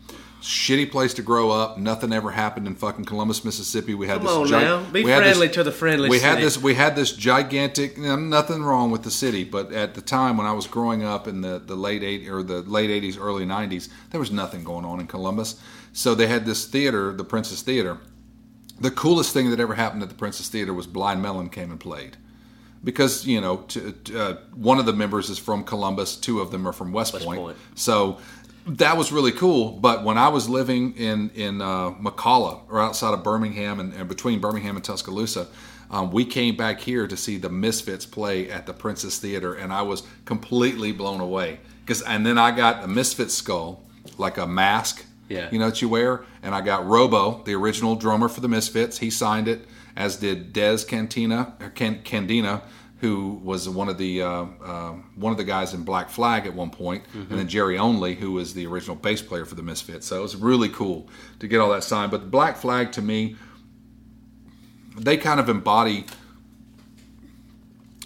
Shitty place to grow up. Nothing ever happened in fucking Columbus, Mississippi. We had Come this. on gi- now. Be friendly to the friendly We had this. We had this gigantic. Nothing wrong with the city, but at the time when I was growing up in the the late eight or the late eighties, early nineties, there was nothing going on in Columbus. So they had this theater, the Princess Theater. The coolest thing that ever happened at the Princess Theater was Blind Melon came and played because you know uh, one of the members is from Columbus, two of them are from West, West Point. Point. So that was really cool. But when I was living in in uh, McCalla or outside of Birmingham and, and between Birmingham and Tuscaloosa, um, we came back here to see the Misfits play at the Princess Theater, and I was completely blown away. Because and then I got a Misfit skull, like a mask. Yeah. You know what you wear, and I got Robo, the original drummer for the Misfits. He signed it, as did Dez Cantina, or Can, Candina, who was one of the uh, uh, one of the guys in Black Flag at one point, and then Jerry Only, who was the original bass player for the Misfits. So it was really cool to get all that signed. But Black Flag to me, they kind of embody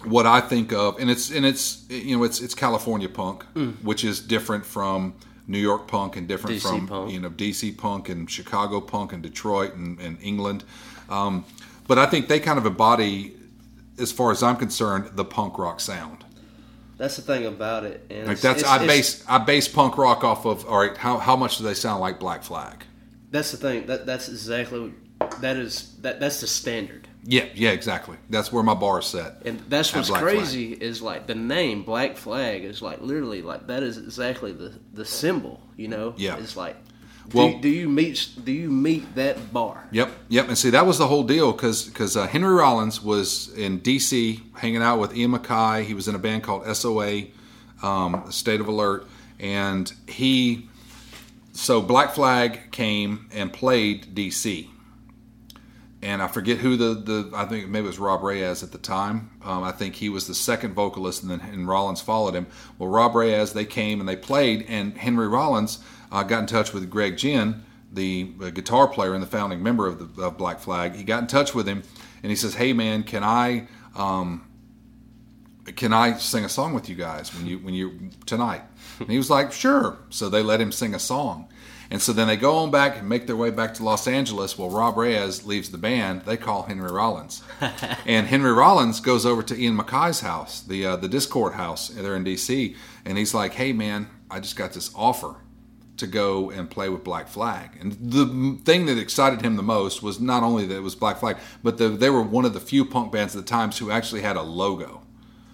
what I think of, and it's and it's you know it's it's California punk, which is different from New York punk and different DC from punk. you know DC punk and Chicago punk and Detroit and, and England. Um, but I think they kind of embody, as far as I'm concerned, the punk rock sound. That's the thing about it. And Like that's it's- I it's- base I base punk rock off of all right. How how much do they sound like Black Flag? That's the thing. That that's exactly that is that that's the standard. Yeah, yeah, exactly. That's where my bar is set. And that's what's Black crazy is like the name Black Flag is like literally like that is exactly the the symbol. You know. Yeah. It's like. Do, Well- do you meet do you meet that bar? Yep, yep. And see, that was the whole deal because uh, Henry Rollins was in D.C. hanging out with Ian MacKaye. He was in a band called SOA, um, State of Alert, and he. So Black Flag came and played D.C. And I forget who the, the I think maybe it was Ron Reyes at the time. Um, I think he was the second vocalist, and then and Rollins followed him. Well, Ron Reyes they came and they played, and Henry Rollins uh, got in touch with Greg Ginn, the, uh, guitar player and the founding member of the of Black Flag. He got in touch with him, and he says, "Hey man, can I um, can I sing a song with you guys when you when you tonight?" And he was like, "Sure." So they let him sing a song. And so then they go on back and make their way back to Los Angeles. Well, Ron Reyes leaves the band. They call Henry Rollins, *laughs* and Henry Rollins goes over to Ian MacKaye's house, the uh, the Dischord house there in D.C. And he's like, "Hey, man, I just got this offer to go and play with Black Flag." And the thing that excited him the most was not only that it was Black Flag, but the, they were one of the few punk bands at the times who actually had a logo.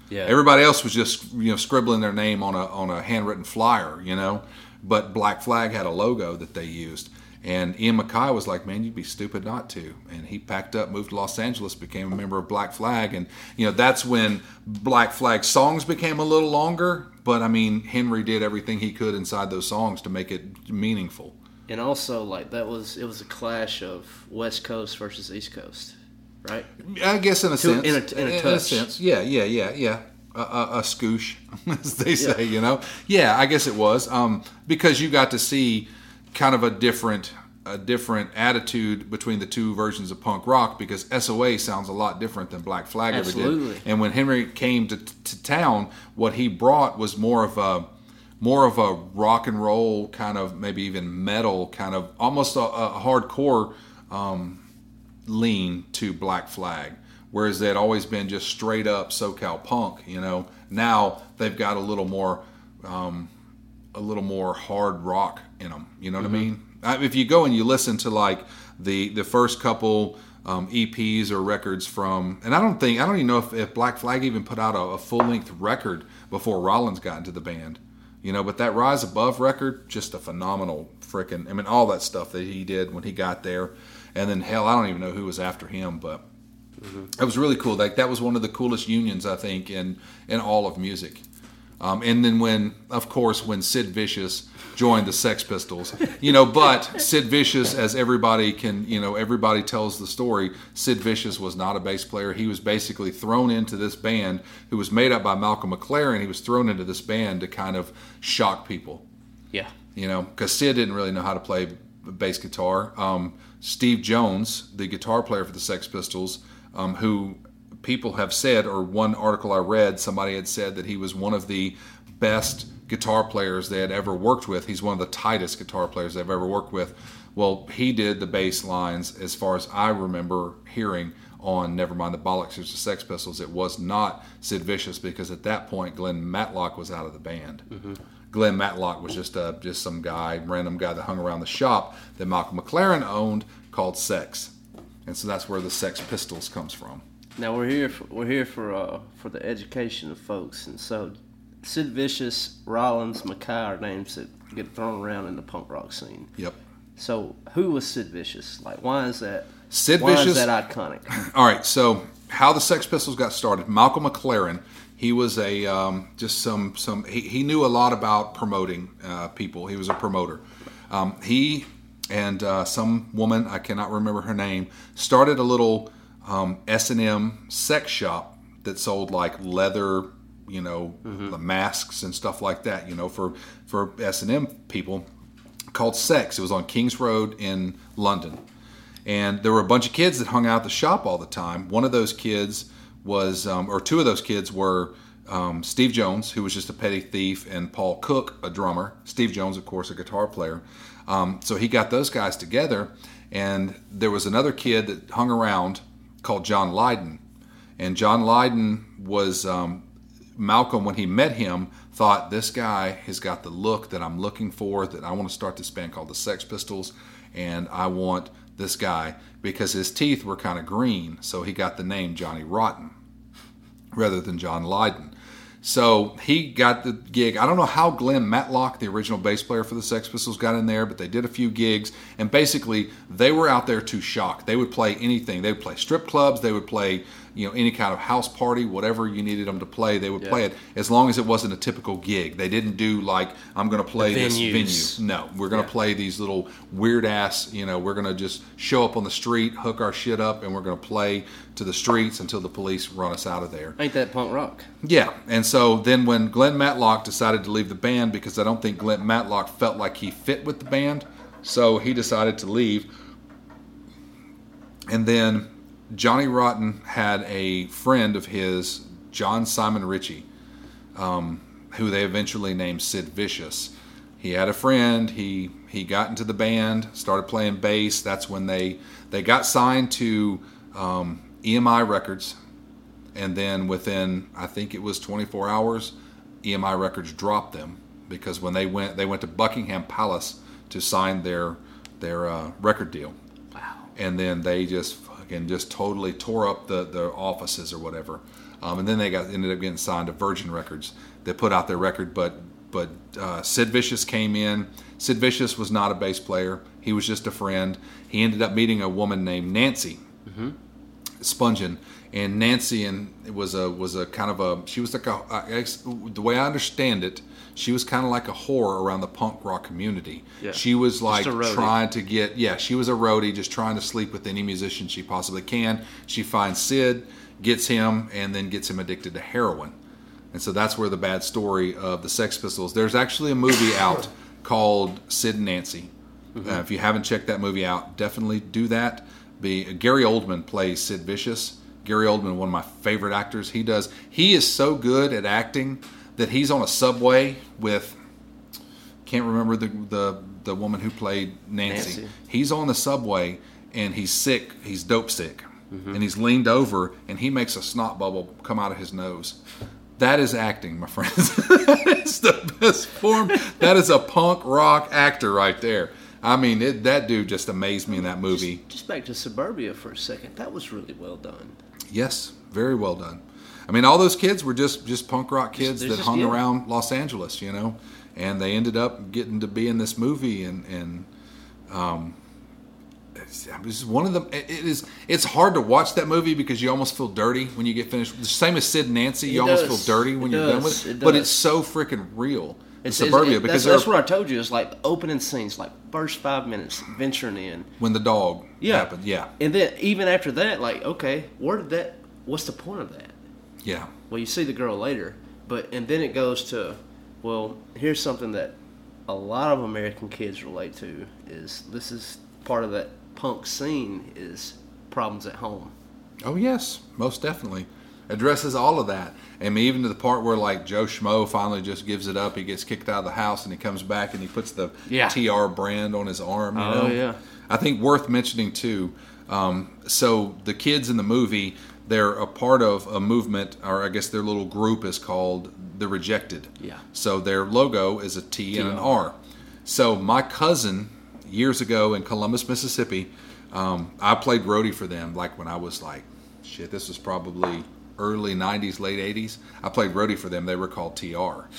Yeah. Everybody else was just you know scribbling their name on a on a handwritten flyer, you know. But Black Flag had a logo that they used, and Ian MacKaye was like, "Man, you'd be stupid not to." And he packed up, moved to Los Angeles, became a member of Black Flag, and you know that's when Black Flag songs became a little longer. But I mean, Henry did everything he could inside those songs to make it meaningful. and also like that was it was a clash of West Coast versus East Coast, right? I guess in a sense, in a- in a touch. sense, yeah, yeah, yeah, yeah. A, a, a scoosh, *laughs* as they say, you know. Yeah, I guess it was um, because you got to see kind of a different, a different attitude between the two versions of punk rock. Because SOA sounds a lot different than Black Flag ever Absolutely. did. And when Henry came to, to town, what he brought was more of a more of a rock and roll kind of maybe even metal kind of almost a, a hardcore lean to Black Flag, whereas they had always been just straight up SoCal punk. You know, now they've got a little more, um, a little more hard rock in them. You know what I mean? I, if you go and you listen to like the the first couple um, EPs or records from, and I don't think I don't even know if, if Black Flag even put out a, a full length record before Rollins got into the band. You know, but that Rise Above record, just a phenomenal freaking. I mean, all that stuff that he did when he got there, and then hell, I don't even know who was after him, but it was really cool. Like that was one of the coolest unions I think in in all of music. Um, and then when, of course, when Sid Vicious joined the Sex Pistols, you know, but Sid Vicious, as everybody can, you know, everybody tells the story. Sid Vicious was not a bass player. He was basically thrown into this band, who was made up by Malcolm McLaren. He was thrown into this band to kind of shock people Yeah. you know, because Sid didn't really know how to play bass guitar. Um, Steve Jones, the guitar player for the Sex Pistols, um, who people have said, or one article I read, somebody had said that he was one of the best guitar players they had ever worked with. He's one of the tightest guitar players they've ever worked with. Well, he did the bass lines, as far as I remember hearing on Nevermind the Bollocks, there's the Sex Pistols. It was not Sid Vicious because at that point Glenn Matlock was out of the band. Glenn Matlock was just a, just some guy, random guy that hung around the shop that Malcolm McLaren owned called Sex, and so that's where the Sex Pistols comes from. Now we're here for we're here for uh for the education of folks, and so Sid Vicious, Rollins, MacKaye are names that get thrown around in the punk rock scene. Yep. So who was Sid Vicious? Like, why is that? Sid why Vicious- is that iconic? *laughs* All right, so how the Sex Pistols got started? Malcolm McLaren. He was a um, just some some. He, he knew a lot about promoting uh, people. He was a promoter. Um, he and uh, some woman I cannot remember her name started a little um, S and M sex shop that sold like leather, you know, the masks and stuff like that. You know, for for S and M people called Sex. It was on Kings Road in London And there were a bunch of kids that hung out at the shop all the time. One of those kids was, um, or two of those kids were um, Steve Jones, who was just a petty thief, and Paul Cook, a drummer. Steve Jones, of course, a guitar player. Um, so he got those guys together, and there was another kid that hung around called John Lydon. And John Lydon was um, Malcolm, when he met him, thought this guy has got the look that I'm looking for, that I want to start this band called the Sex Pistols, and I want this guy because his teeth were kind of green, so he got the name Johnny Rotten rather than John Lydon. So he got the gig. I don't know how Glenn Matlock, the original bass player for the Sex Pistols, got in there, but they did a few gigs. And basically, they were out there to shock. They would play anything. They would play strip clubs. They would play, you know, any kind of house party, whatever you needed them to play. They would play it as long as it wasn't a typical gig. They didn't do like I'm going to play this venue. No, we're going to play these little weird ass. You know, we're going to just show up on the street, hook our shit up, and we're going to play to the streets until the police run us out of there. Ain't that punk rock? Yeah, and so then when Glenn Matlock decided to leave the band because I don't think Glenn Matlock felt like he fit with the band, so he decided to leave. And then Johnny Rotten had a friend of his, John Simon Ritchie, um, who they eventually named Sid Vicious. He had a friend. He he got into the band, started playing bass. That's when they they got signed to um, EMI Records, and then within I think it was 24 hours, EMI Records dropped them because when they went they went to Buckingham Palace to sign their their uh, record deal, Wow. and then they just fucking just totally tore up the the offices or whatever, um, and then they got ended up getting signed to Virgin Records. They put out their record, but but uh, Sid Vicious came in. Sid Vicious was not a bass player. He was just a friend. He ended up meeting a woman named Nancy. Spungen, and Nancy and it was a was a kind of a she was like a I the way I understand it, she was kind of like a whore around the punk rock community. Yeah. She was like trying to get yeah she was a roadie just trying to sleep with any musician she possibly can. She finds Sid, gets him, and then gets him addicted to heroin. And so that's where the bad story of the Sex Pistols. There's actually a movie *coughs* out called Sid and Nancy. Mm-hmm. Uh, if you haven't checked that movie out, definitely do that. Be Gary Oldman plays Sid Vicious. Gary Oldman, one of my favorite actors. He does. He is so good at acting that he's on a subway with. Can't remember the the, the woman who played Nancy. Nancy. He's on the subway and he's sick. He's dope sick, mm-hmm. and he's leaned over and he makes a snot bubble come out of his nose. That is acting, my friends. *laughs* it's the best form. That is a punk rock actor right there. I mean, it, that dude just amazed me in that movie. Just, just back to Suburbia for a second. That was really well done. Yes, very well done. I mean, all those kids were just just punk rock kids that just- hung yeah. around Los Angeles, you know, and they ended up getting to be in this movie, and and um, it's, it was one of the. It is. It's hard to watch that movie because you almost feel dirty when you get finished. The same as Sid and Nancy, you It almost does. feel dirty when It you're done with it. It But it's so freaking real. It's, suburbia it's, because that's, that's what I told you. It's like opening scenes, like first five minutes venturing in. when the dog Yeah. happened, yeah, And then even after that, like, okay, where did that? What's the point of that? yeah. Well, you see the girl later, but and then it goes to, well, here's something that a lot of American kids relate to is this is part of that punk scene is problems at home. Oh yes, most definitely. Addresses all of that. I mean, even to the part where like Joe Schmo finally just gives it up. He gets kicked out of the house and he comes back and he puts the Yeah. TR brand on his arm. You Oh, know? yeah. I think worth mentioning too. Um, so the kids in the movie, they're a part of a movement, or I guess their little group is called the Rejected. Yeah. So their logo is a T and an R. So my cousin, years ago in Columbus, Mississippi, um, I played roadie for them. Like when I was like, shit, this was probably early '90s, late '80s. I played roadie for them. They were called TR,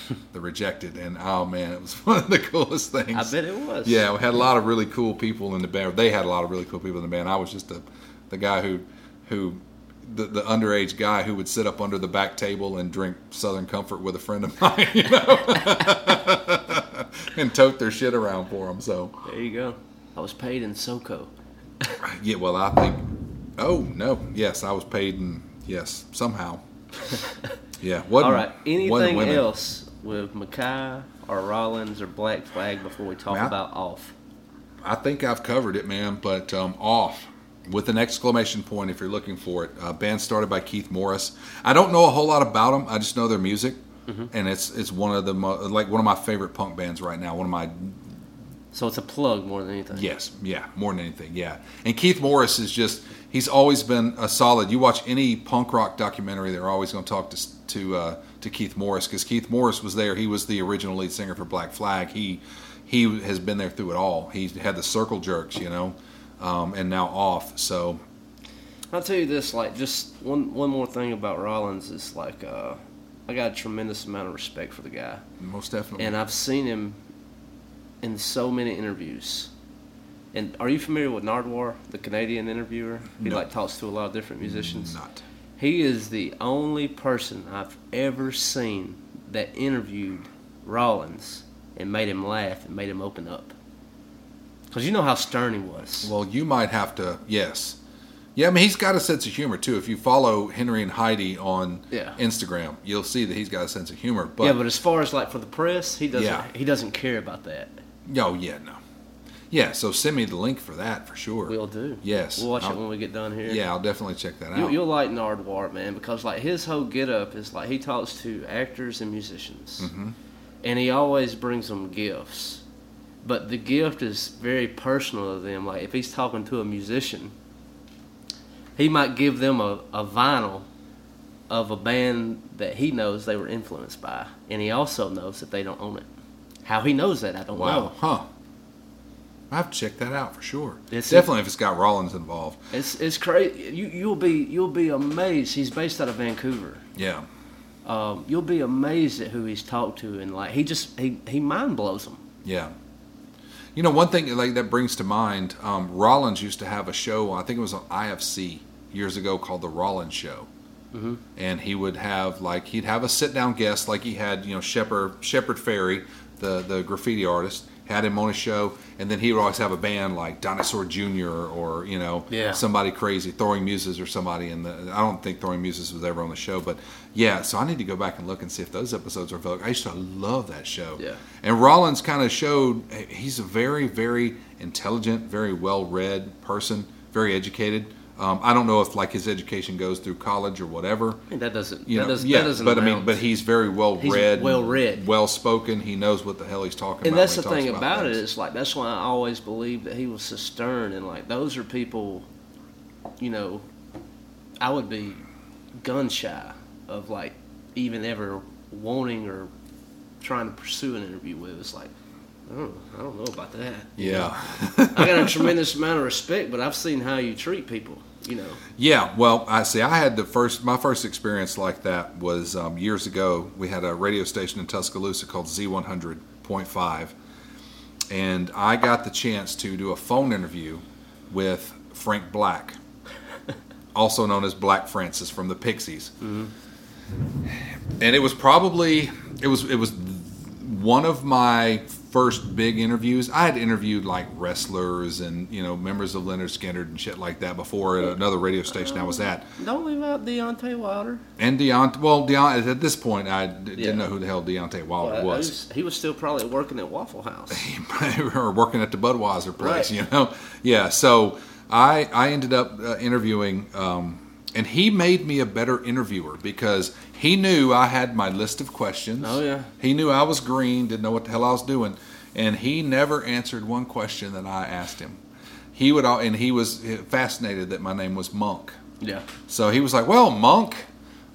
*laughs* the Rejected, and oh man, it was *laughs* one of the coolest things. I bet it was. Yeah, we had a lot of really cool people in the band. They had a lot of really cool people in the band. I was just the the guy who who the, the underage guy who would sit up under the back table and drink Southern Comfort with a friend of *laughs* mine, you know, and tote their shit around for them. So There you go. I was paid in SoCo. yeah, well, I think. Oh no, yes, I was paid, and yes, somehow. *laughs* Yeah. Wasn't, All right. Anything else with MacKaye or Rollins or Black Flag before we talk I- about off? I think I've covered it, man. But um, off. with an exclamation point if you're looking for it. Uh, band started by Keith Morris. I don't know a whole lot about them. I just know their music, and it's it's one of the mo- like one of my favorite punk bands right now. One of my So it's a plug more than anything. yes, yeah, more than anything, yeah. And Keith Morris is just he's always been a solid. You watch any punk rock documentary, they're always going to talk to to uh, to Keith Morris because Keith Morris was there. He was the original lead singer for Black Flag. He he has been there through it all. He had the Circle Jerks, you know, um, and now off. So I'll tell you this, like just one one more thing about Rollins is like uh, I got a tremendous amount of respect for the guy, most definitely, and I've seen him in so many interviews. And are you familiar with Nardwuar, the Canadian interviewer? He No. like talks to a lot of different musicians. not. He is the only person I've ever seen that interviewed Rollins and made him laugh and made him open up. Because you know how stern he was. Well, you might have to. Yes. Yeah, I mean he's got a sense of humor too. If you follow Henry and Heidi on Yeah. Instagram, you'll see that he's got a sense of humor. But, yeah, but as far as like for the press, he doesn't. Yeah. He doesn't care about that. Oh yeah, no, yeah. So send me the link for that for sure. We'll do. Yes. We'll watch I'll- it when we get done here. Yeah, I'll definitely check that You, out. you'll like Nardwuar, man, because like his whole get up is like he talks to actors and musicians, Mm-hmm. and he always brings them gifts. But the gift is very personal to them. Like if he's talking to a musician, he might give them a, a vinyl of a band that he knows they were influenced by, and he also knows that they don't own it. How he knows that, I don't wow, know. huh? I have to check that out for sure. It's- definitely if it's got Rollins involved. It's it's crazy. You you'll be you'll be amazed. He's based out of Vancouver. Yeah, um, you'll be amazed at who he's talked to, and like he just he he mind blows them. yeah. You know, one thing like that brings to mind, um, Rollins used to have a show. I think it was on IFC years ago called the Rollins Show. Mm-hmm. and he would have like he'd have a sit down guest like he had you know Shepard Shepard Fairey the the graffiti artist had him on his show and then he would always have a band like Dinosaur Jr. or you know Yeah. somebody crazy Throwing Muses or somebody and the I don't think Throwing Muses was ever on the show but yeah so I need to go back and look and see if those episodes are available I used to love that show Yeah. and Rollins kind of showed he's a very very intelligent very well read person very educated um, I don't know if like his education goes through college or whatever And that doesn't you that know, doesn't yeah, that doesn't but I mean, but he's very well He's read, well-read. well spoken. He knows what the hell he's talking and about. that's the thing talks about it is like that's why I always believed that he was so stern and like those are people, you know, I would be gun shy of like even ever wanting or trying to pursue an interview with. It's like. I don't, I don't know about that. yeah, *laughs* I got a tremendous amount of respect, but I've seen how you treat people. You know, yeah. Well, I see. I had the first. My first experience like that was um, years ago. We had a radio station in Tuscaloosa called Z100.5, and I got the chance to do a phone interview with Frank Black, *laughs* also known as Black Francis from the Pixies. and it was probably it was it was one of my first big interviews. I had interviewed like wrestlers and you know members of Lynyrd Skynyrd and shit like that before at another radio station I was at. don't leave out Deontay Wilder. And Deontay, well, Deontay at this point I d- Yeah. didn't know who the hell Deontay Wilder Uh, was. he's- He was still probably working at Waffle House. *laughs* or working at the Budweiser place, Right. you know. Yeah, so I I ended up uh, interviewing, um, and he made me a better interviewer because he knew I had my list of questions. Oh, yeah. he knew I was green, didn't know what the hell I was doing, and he never answered one question that I asked him. He would, all, and he was fascinated that my name was Monk. Yeah. So he was like, "Well, Monk,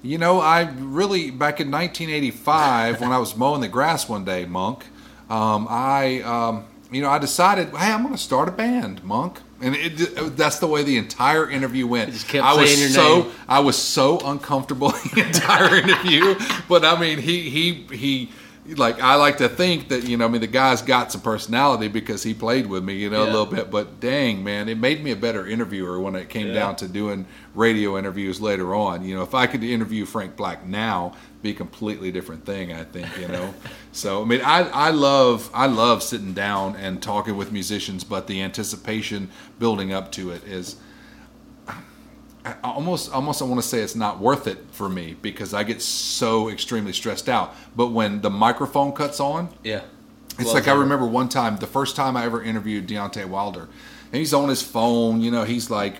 you know, I really back in 1985 when I was mowing the grass one day, Monk, um, I, um, you know, I decided, hey, I'm going to start a band, Monk." And it, that's the way the entire interview went. I was so name. I was so uncomfortable *laughs* the entire interview. But I mean, he he he. Like I like to think that you know, I mean, the guy's got some personality because he played with me, you know, a little bit. But dang, man, it made me a better interviewer when it came Yeah. down to doing radio interviews later on. You know, if I could interview Frank Black now, be a completely different thing. I think you know. *laughs* so I mean, I I love I love sitting down and talking with musicians, but the anticipation building up to it is. I almost almost I want to say it's not worth it for me because I get so extremely stressed out. But when the microphone cuts on, Yeah. it's Well like I remember one time, the first time I ever interviewed Deontay Wilder, and he's on his phone. You know, he's like,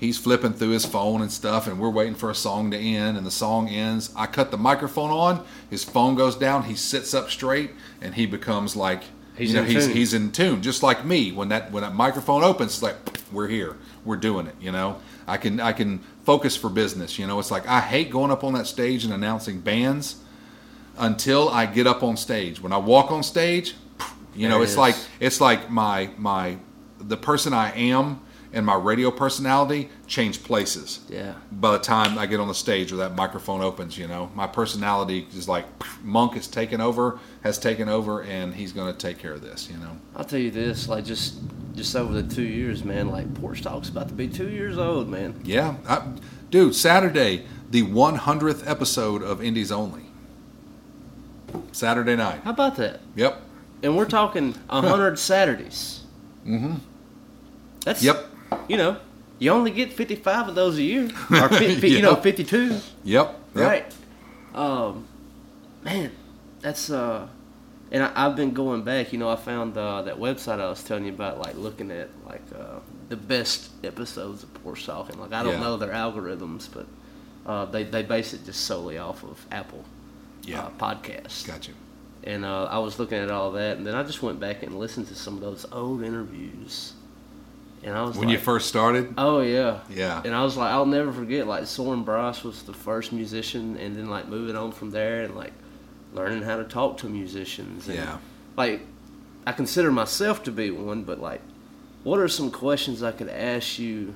he's flipping through his phone and stuff, and we're waiting for a song to end, and the song ends. I cut the microphone on, his phone goes down, he sits up straight, and he becomes like He's you know, in he's tune. he's in tune, just like me. When that when that microphone opens, it's like we're here, we're doing it. You know, I can I can focus for business. You know, it's like I hate going up on that stage and announcing bands until I get up on stage. When I walk on stage, you know, it it's is. like it's like my my the person I am and my radio personality change places. Yeah. By the time I get on the stage or that microphone opens, you know, my personality is like Monk has taken over, has taken over, and he's going to take care of this. You know. I'll tell you this, like just just over the two years, man. Like Porch Talk's about to be two years old, man. Yeah, I, dude. Saturday, the 100th episode of Indies Only. Saturday night. How about that? Yep. And we're talking a hundred *laughs* Saturdays. Mm-hmm. That's Yep. You know, you only get fifty-five of those a year, *laughs* or fi- fi- you know, Yep. fifty-two. Yep. yep. Right. Um, man, that's uh, and I, I've been going back. You know, I found uh, that website I was telling you about, like looking at like uh, the best episodes of Porch Talking. Like I don't Yeah. know their algorithms, but uh, they they base it just solely off of Apple Yeah. uh, podcasts. Got you. And uh, I was looking at all that, and then I just went back and listened to some of those old interviews. And I was When like, you first started. Oh yeah, Yeah. And I was like, I'll never forget. Like Soren Bryce was the first musician, and then like moving on from there, and like learning how to talk to musicians. And, Yeah. Like, I consider myself to be one, but like, what are some questions I could ask you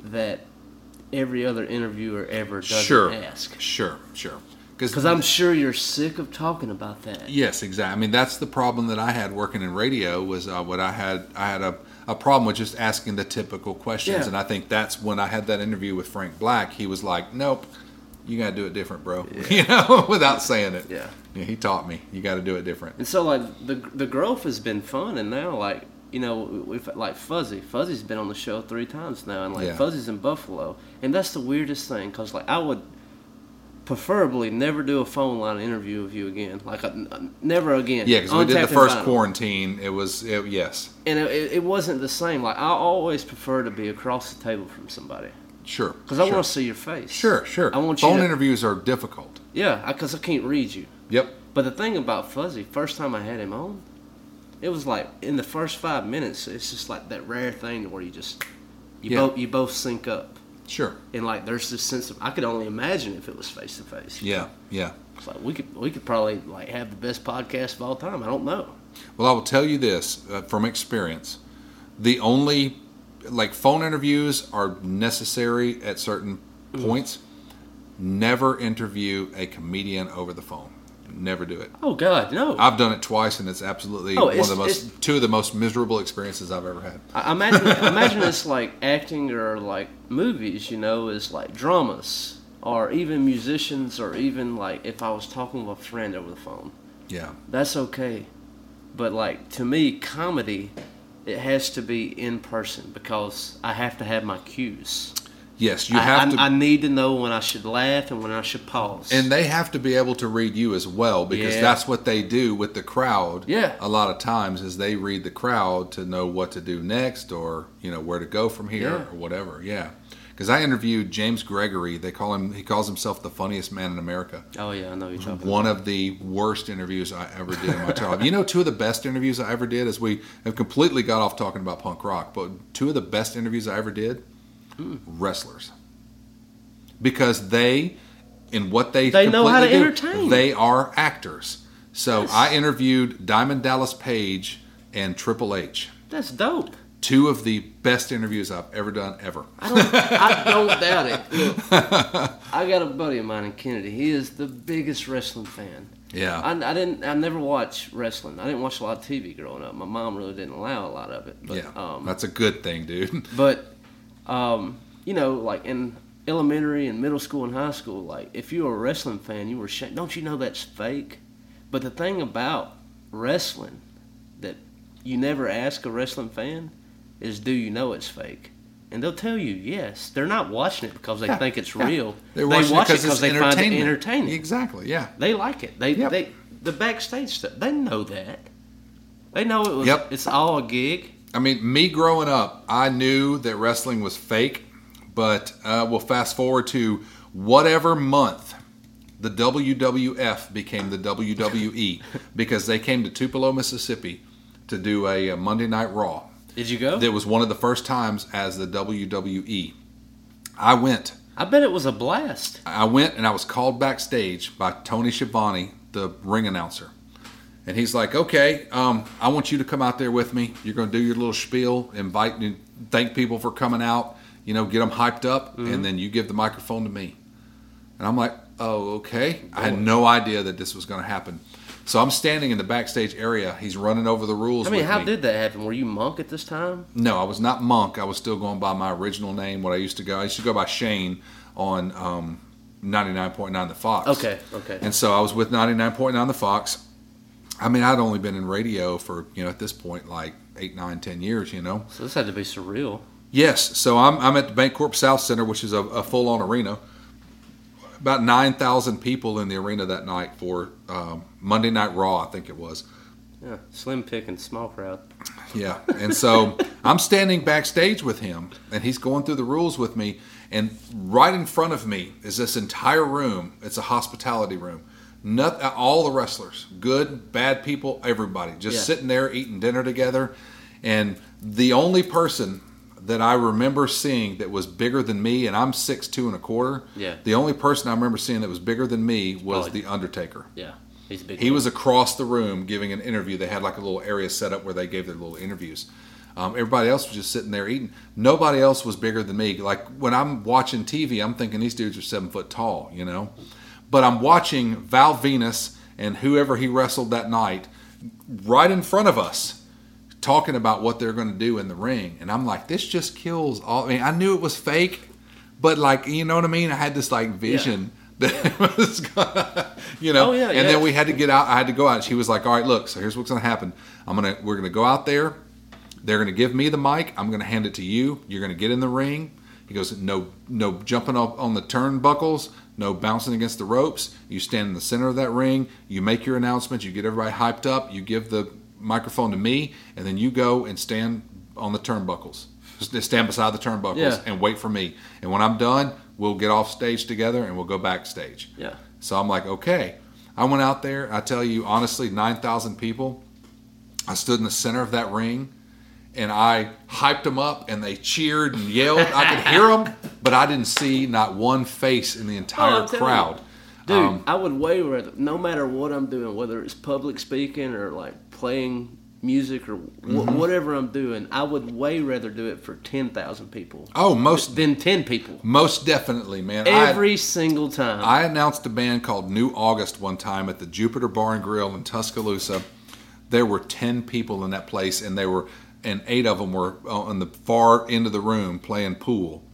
that every other interviewer ever doesn't Sure. ask? Sure. Sure. Because I'm sure you're sick of talking about that. Yes, exactly. I mean, that's the problem that I had working in radio was uh, what I had. I had a, a problem with just asking the typical questions, Yeah. and I think that's when I had that interview with Frank Black. He was like, "Nope, you got to do it different, bro." *laughs* You know, *laughs* without saying it. Yeah. Yeah, he taught me. You got to do it different. And so like the the growth has been fun, and now like you know we've like Fuzzy. Fuzzy's been on the show three times now, and like Yeah. Fuzzy's in Buffalo, and that's the weirdest thing because like I would preferably never do a phone line interview with you again, like uh, never again. Yeah, because we did the first Vinyl. quarantine. It was it, yes, and it, it, wasn't the same. Like I always prefer to be across the table from somebody sure. because I sure. want to see your face. Sure, sure. I want you Phone to- interviews are difficult. Yeah, because I can't read you. Yep. But the thing about Fuzzy, first time I had him on, it was like in the first five minutes, it's just like that rare thing where you just you Yeah. both you both sync up, Sure. and like there's this sense of I could only imagine if it was face to face. Yeah. Yeah. It's like we could we could probably like have the best podcast of all time. I don't know. Well, I will tell you this uh, from experience: the only like phone interviews are necessary at certain Mm. points. Never interview a comedian over the phone. Never do it. Oh God, no! I've done it twice, and it's absolutely Oh, one it's- of the most two of the most miserable experiences I've ever had. I imagine imagine *laughs* it's like acting or like movies. You know, is like dramas or even musicians or even like if I was talking with a friend over the phone. Yeah, that's okay. But like to me, comedy, it has to be in person because I have to have my cues. Yes, you have I, to. I need to know when I should laugh and when I should pause. and they have to be able to read you as well because Yeah. that's what they do with the crowd. Yeah. A lot of times is they read the crowd to know what to do next or, you know, where to go from here Yeah. or whatever. Yeah. Cuz I interviewed James Gregory. They call him he calls himself the funniest man in America. oh yeah, I know you're talking. One of the worst interviews I ever did in my life. You know, two of the best interviews I ever did, as we have completely got off talking about punk rock, but two of the best interviews I ever did, Hmm. wrestlers, because they, in what they They know how to completely entertain. they are actors. So I interviewed Diamond Dallas Page and Triple H, That's dope. two of the best interviews I've ever done ever. I don't, I don't *laughs* doubt it. Look, *laughs* I got a buddy of mine in Kennedy. He is the biggest wrestling fan. Yeah. I, I didn't. I never watched wrestling. I didn't watch a lot of TV growing up. My mom really didn't allow a lot of it. But, yeah, Um, that's a good thing, dude. But, um, you know, like in elementary and middle school and high school, like if you were a wrestling fan, you were sh- don't you know that's fake? But the thing about wrestling that you never ask a wrestling fan is, do you know it's fake? And they'll tell you yes. They're not watching it because they Yeah, think it's yeah. real. They're they watch it because they find it entertaining. Exactly. Yeah. They like it. They Yep. they the backstage stuff. They know that. They know it was. Yep. It's all a gig. I mean, me growing up, I knew that wrestling was fake, but uh, we'll fast forward to whatever month the WWF became the WWE *laughs* because they came to Tupelo, Mississippi to do a, a Monday Night Raw. Did you go? That was one of the first times as the WWE. I went. I bet it was a blast. I went and I was called backstage by Tony Schiavone, the ring announcer. And he's like, okay, um, I want you to come out there with me. You're going to do your little spiel, invite, thank people for coming out, you know, get them hyped up, and then you give the microphone to me. And I'm like, oh, okay. I had no idea that this was going to happen. So I'm standing in the backstage area. He's running over the rules. I mean, how me. did that happen? Were you monk at this time? No, I was not Monk. I was still going by my original name, what I used to go. I used to go by Shane on um, 99.9 The Fox. Okay, okay. And so I was with 99.9 The Fox. I mean, I'd only been in radio for, you know, at this point, like eight, nine, ten years, you know. So this had to be surreal. Yes, so I'm, I'm at the Bancorp South Center, which is a, a full on arena. About 9,000 people in the arena that night for um, Monday Night Raw, I think it was. Yeah, slim pickings, small crowd. Yeah. And so *laughs* I'm standing backstage with him, and he's going through the rules with me. And right in front of me is this entire room. It's a hospitality room. Not, all the wrestlers, good, bad people, everybody, just Yeah. sitting there eating dinner together. And the only person that I remember seeing that was bigger than me, and I'm six two and a quarter. Yeah. The only person I remember seeing that was bigger than me was Probably- the Undertaker. Yeah, he's big. He was across the room giving an interview. They had like a little area set up where they gave their little interviews. Um, everybody else was just sitting there eating. Nobody else was bigger than me. Like when I'm watching TV, I'm thinking these dudes are seven foot tall, you know. But I'm watching Val Venis and whoever he wrestled that night right in front of us talking about what they're going to do in the ring. And I'm like, this just kills all. I mean, I knew it was fake, but like, you know what I mean? I had this like vision *laughs* that was gonna, you know. Oh, yeah, and yeah. then we had to get out. I had to go out. She was like, all right, look, so here's what's going to happen. I'm to, we're going to go out there. They're going to give me the mic. I'm going to hand it to you. You're going to get in the ring. He goes, no, no jumping up on the turnbuckles, no bouncing against the ropes. You stand in the center of that ring. You make your announcement. You get everybody hyped up. You give the microphone to me, and then you go and stand on the turnbuckles. Just stand beside the turnbuckles Yeah. and wait for me. And when I'm done, we'll get off stage together and we'll go backstage. Yeah. So I'm like, okay. I went out there. I tell you honestly, nine thousand people. I stood in the center of that ring, and I hyped them up, and they cheered and yelled. I could hear them, but I didn't see not one face in the entire Oh, I'm you. crowd. Dude, Um, I would way rather, no matter what I'm doing, whether it's public speaking or like playing music or wh- Mm-hmm. whatever I'm doing, I would way rather do it for 10,000 people Oh, most than 10 people. most definitely, man. I- Every single time. I announced a band called New August one time at the Jupiter Bar and Grill in Tuscaloosa. There were ten people in that place, and they were, and eight of them were on the far end of the room playing pool.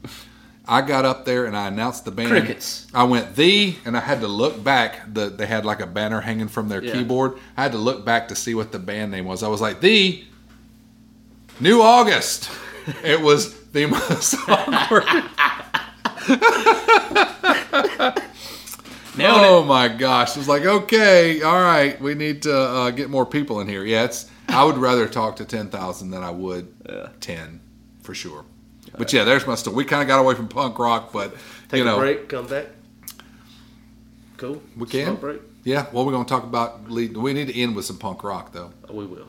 I got up there and I announced the band. Crickets. I went the, and I had to look back. The they had like a banner hanging from their Yeah. keyboard. I had to look back to see what the band name was. I was like the New August. it was the most *laughs* awkward. *laughs* Oh my gosh! It was like, okay, all right, we need to uh, get more people in here. Yeah, it's. I would rather talk to ten thousand than I would ten, for sure. But yeah, there's my story. We kind of got away from punk rock, but Take you know, a break, come back. Cool. we can. Break. Yeah, Well, we're going to talk about? lead- We need to end with some punk rock, though. Oh, we will.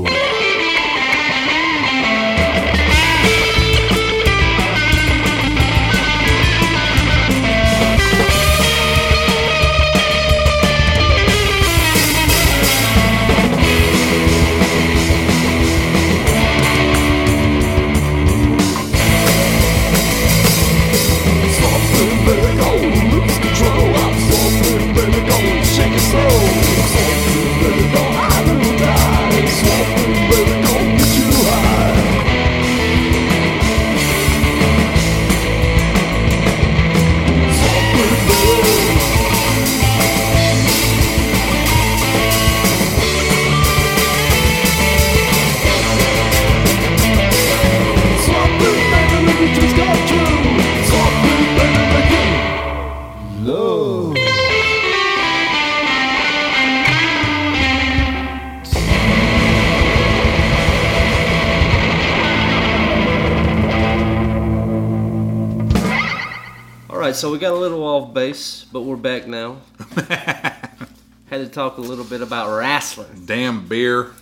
so we got a little off base, but we're back now. *laughs* Had to talk a little bit about wrestling. Damn beer.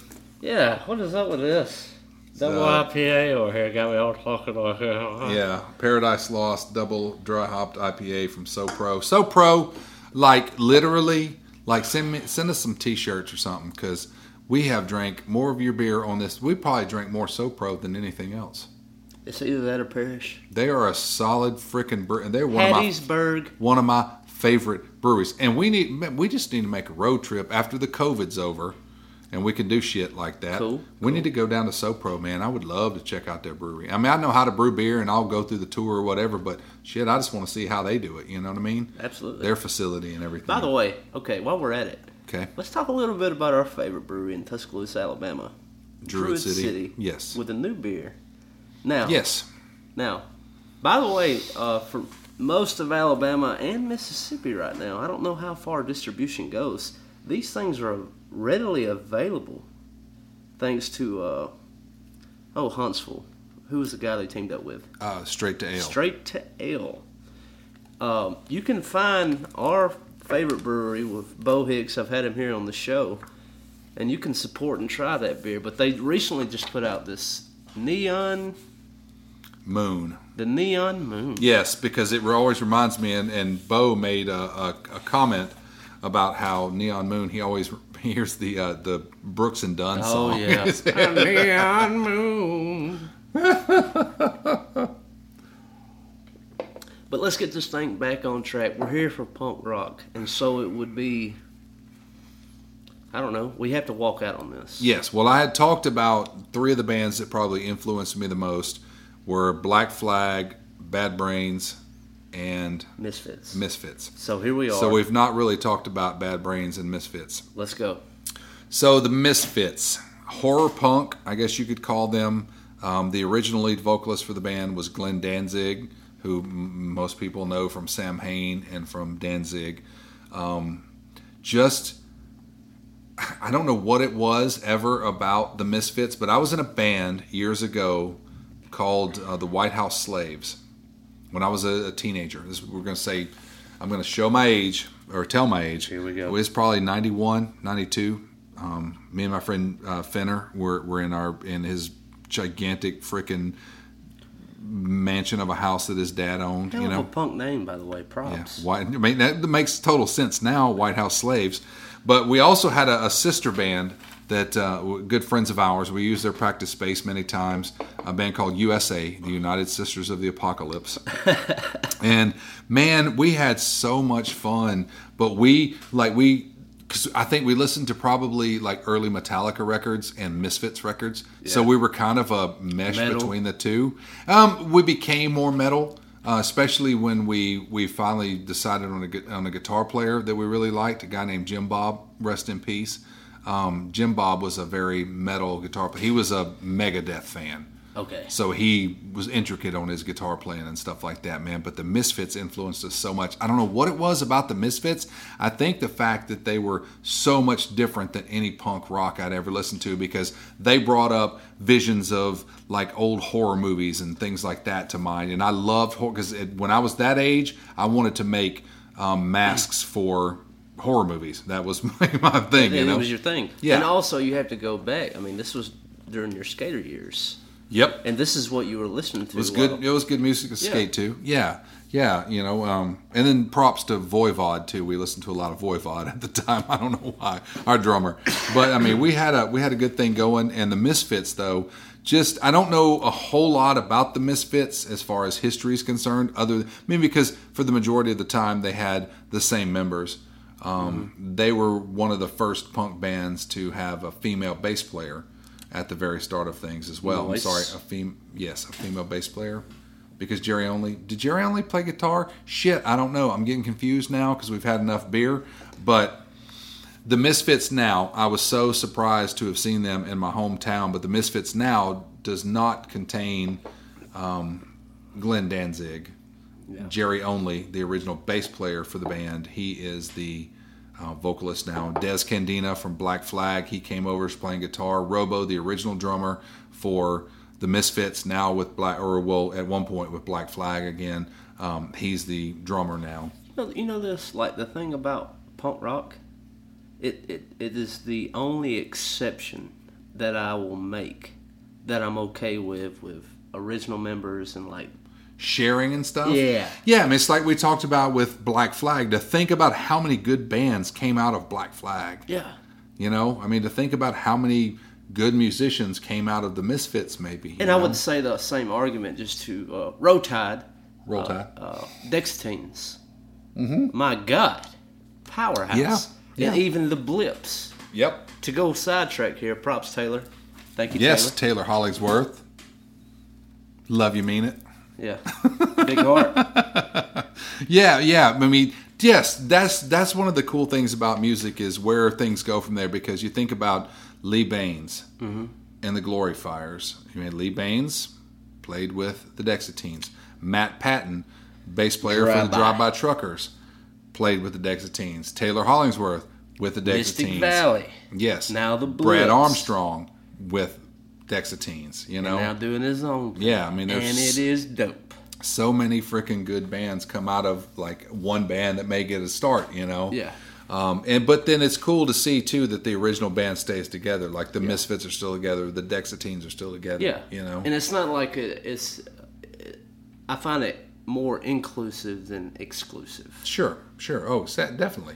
Yeah, what is up with this? Double Uh, IPA over here got me all talking like uh, Yeah, Paradise Lost double dry hopped IPA from SoPro. SoPro, like literally, like send me send us some T-shirts or something because we have drank more of your beer on this. We probably drank more SoPro than anything else. It's either that or Parish. They are a solid freaking brew, and they're one of my one of my favorite breweries. And we need we just need to make a road trip after the COVID's over, and we can do shit like that. Cool, We need to go down to SoPro, man. I would love to check out their brewery. I mean, I know how to brew beer, and I'll go through the tour or whatever. But shit, I just want to see how they do it. You know what I mean? Absolutely. Their facility and everything. By the way, okay, while we're at it, okay, let's talk a little bit about our favorite brewery in Tuscaloosa, Alabama. Druid, City. Yes. With a new beer. Now, yes. Now, by the way, uh, for most of Alabama and Mississippi right now, I don't know how far distribution goes. These things are readily available thanks to, uh, oh, Huntsville. Who was the guy they teamed up with? Uh, straight to ale. Straight to Ale. Um, you can find our favorite brewery with Bo Hicks. I've had him here on the show. And you can support and try that beer. But they recently just put out this Neon, Moon. the Neon Moon. Yes, because it always reminds me, and, and Bo made a, a, a comment about how Neon Moon. He always *laughs* hears the uh, the Brooks and Dunn Oh song. yeah, *laughs* neon moon. *laughs* but let's get this thing back on track. We're here for punk rock, and so it would be. I don't know. We have to walk out on this. yes. Well, I had talked about three of the bands that probably influenced me the most were Black Flag, Bad Brains, and Misfits. Misfits. so here we are. So we've not really talked about Bad Brains and Misfits. let's go. So the Misfits, horror punk, I guess you could call them. Um, the original lead vocalist for the band was Glenn Danzig, who m- most people know from Samhain and from Danzig. Um, just, I don't know what it was ever about the Misfits, but I was in a band years ago called uh, the White House Slaves when I was a, a teenager. This, we're going to say, I'm going to show my age or tell my age. Here we go. It was probably 91, 92. Um, me and my friend uh, Fenner were, were in our in his gigantic freaking mansion of a house that his dad owned. Hell you know, punk name, by the way. yeah, Props. White, I mean that makes total sense now. White House Slaves, but we also had a, a sister band that uh, good friends of ours. We used their practice space many times. A band called USA, the United Sisters of the Apocalypse. *laughs* and man, we had so much fun. But we like we. Cause I think we listened to probably like early Metallica records and Misfits records, so we were kind of a mesh Metal. between the two. Um, we became more metal, uh, especially when we we finally decided on a on a guitar player that we really liked, a guy named Jim Bob, rest in peace. Um, Jim Bob was a very metal guitar player. He was a Megadeth fan. Okay. So he was intricate on his guitar playing and stuff like that, man. But the Misfits influenced us so much. I don't know what it was about the Misfits. I think the fact that they were so much different than any punk rock I'd ever listened to because they brought up visions of like old horror movies and things like that to mind. And I loved horror because when I was that age, I wanted to make um, masks for horror movies. That was *laughs* my, my thing, you know. it was your thing. Yeah. And also, you have to go back. I mean, this was during your skater years, yep. and this is what you were listening to. It was while- good. It was good music to Yeah. skate to. Yeah, yeah. You know, um, and then props to Voivod too. We listened to a lot of Voivod at the time. *laughs* I don't know why. Our drummer, but I mean, we had a we had a good thing going. And the Misfits though, just I don't know a whole lot about the Misfits as far as history is concerned. Other, I mean, because for the majority of the time they had the same members. Um, They were one of the first punk bands to have a female bass player at the very start of things as well. Nice. I'm sorry, a fem yes, a female bass player. Because Jerry only did Jerry only play guitar? Shit, I don't know. I'm getting confused now because we've had enough beer. But the Misfits now, I was so surprised to have seen them in my hometown. But the Misfits now does not contain um, Glenn Danzig, Jerry Only, the original bass player for the band. He is the uh, vocalist now. Dez Cadena from Black Flag, he came over, is playing guitar. Robo, the original drummer for the Misfits now with Black, or well, at one point with Black Flag again. Um, he's the drummer now. You know, you know this, like the thing about punk rock, it, it, it is the only exception that I will make that I'm okay with with original members and like sharing and stuff. Yeah. Yeah, I mean, it's like we talked about with Black Flag. To think about how many good bands came out of Black Flag. yeah You know, I mean, to think about how many good musicians came out of the Misfits, maybe. And I would say the same argument just to uh, Roll Tide, Roll Tide. uh, Dexateens. Mm-hmm. My God, powerhouse. Yeah, And yeah. even the Blips. yep. To go sidetrack here, props Taylor. Thank you, Yes, Taylor. Taylor Hollingsworth. Love you, mean it. Yeah, big heart. *laughs* Yeah, yeah. I mean, yes, that's that's one of the cool things about music is where things go from there. Because you think about Lee Bains mm-hmm. and the Glory Fires. You mean Lee Bains played with the Dexateens. Matt Patton, bass player for the Drive-By. Drive By Truckers, played with the Dexateens. Taylor Hollingsworth with the Dexateens. Mystic Valley. Yes. Now the Brad Armstrong with Dexateens. You know. Now doing his own. thing. Yeah, I mean, and it is dope. so many freaking good bands come out of like one band that may get a start, you know. Yeah. Um, and but then it's cool to see too that the original band stays together. Like the Misfits are still together, the Dexateens are still together. Yeah, You know. and it's not like a, it's. I find it more inclusive than exclusive. sure, sure. Oh, sa- definitely,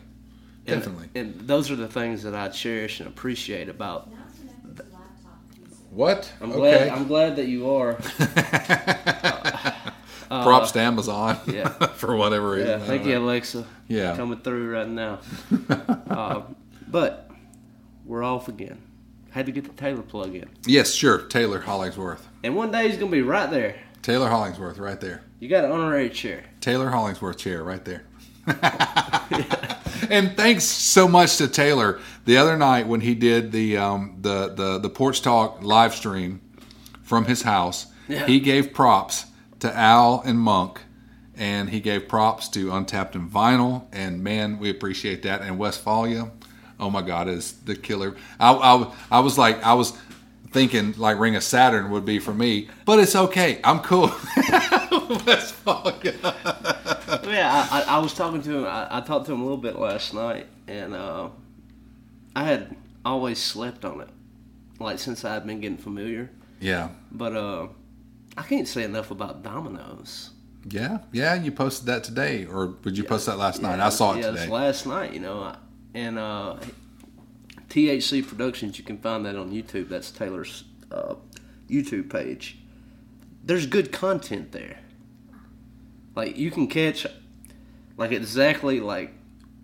And- definitely. And, those are the things that I cherish and appreciate about. What? I'm okay. glad. I'm glad that you are. *laughs* Props to Amazon. yeah. *laughs* for whatever reason. Yeah, thank you, know. Alexa. Yeah. coming through right now. *laughs* uh, but we're off again. Had to get the Taylor plug in, Yes, sure. Taylor Hollingsworth. and one day he's gonna be right there. Taylor Hollingsworth, right there. You got an honorary chair. Taylor Hollingsworth chair right there. and thanks so much to Taylor the other night when he did the um, the, the the porch talk live stream from his house. Yeah. He gave props to Al and Monk, and he gave props to Untapped and Vinyl. And man, we appreciate that. And Westphalia, oh my God, is the killer. I, I, I was like, I was thinking like Ring of Saturn would be for me, but it's okay. I'm cool. *laughs* Westphalia. Yeah, I, I, I was talking to him. I, I talked to him a little bit last night, and uh, I had always slept on it, like since I had been getting familiar. Yeah. But uh, I can't say enough about Domino's. Yeah, yeah, you posted that today, or would you post that last night? I saw it yeah, today. it's last night, you know, and uh, THC Productions. You can find that on YouTube. That's Taylor's uh, YouTube page. There's good content there. Like you can catch, like exactly like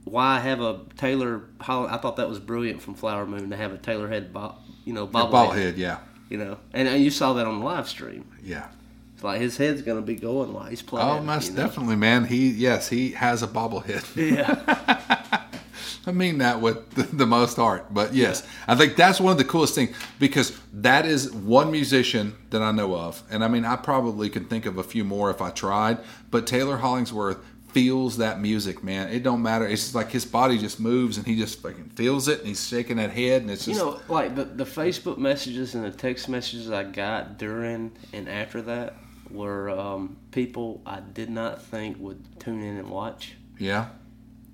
why have a Taylor. I thought that was brilliant from Flower Moon to have a Taylor head, bo- you know, bobblehead. ball head, yeah, You know, and, and you saw that on the live stream. yeah. It's like his head's gonna be going while he's playing. Oh, most you know? definitely, man. He, yes, he has a bobblehead. *laughs* Yeah. *laughs* I mean that with the, the most art, but yes, I think that's one of the coolest things because that is one musician that I know of, and I mean I probably could think of a few more if I tried, but Taylor Hollingsworth feels that music, man. It don't matter. It's just like his body just moves and he just fucking feels it, and he's shaking that head, and it's You know, like the, the Facebook messages and the text messages I got during and after that were um, people I did not think would tune in and watch. yeah,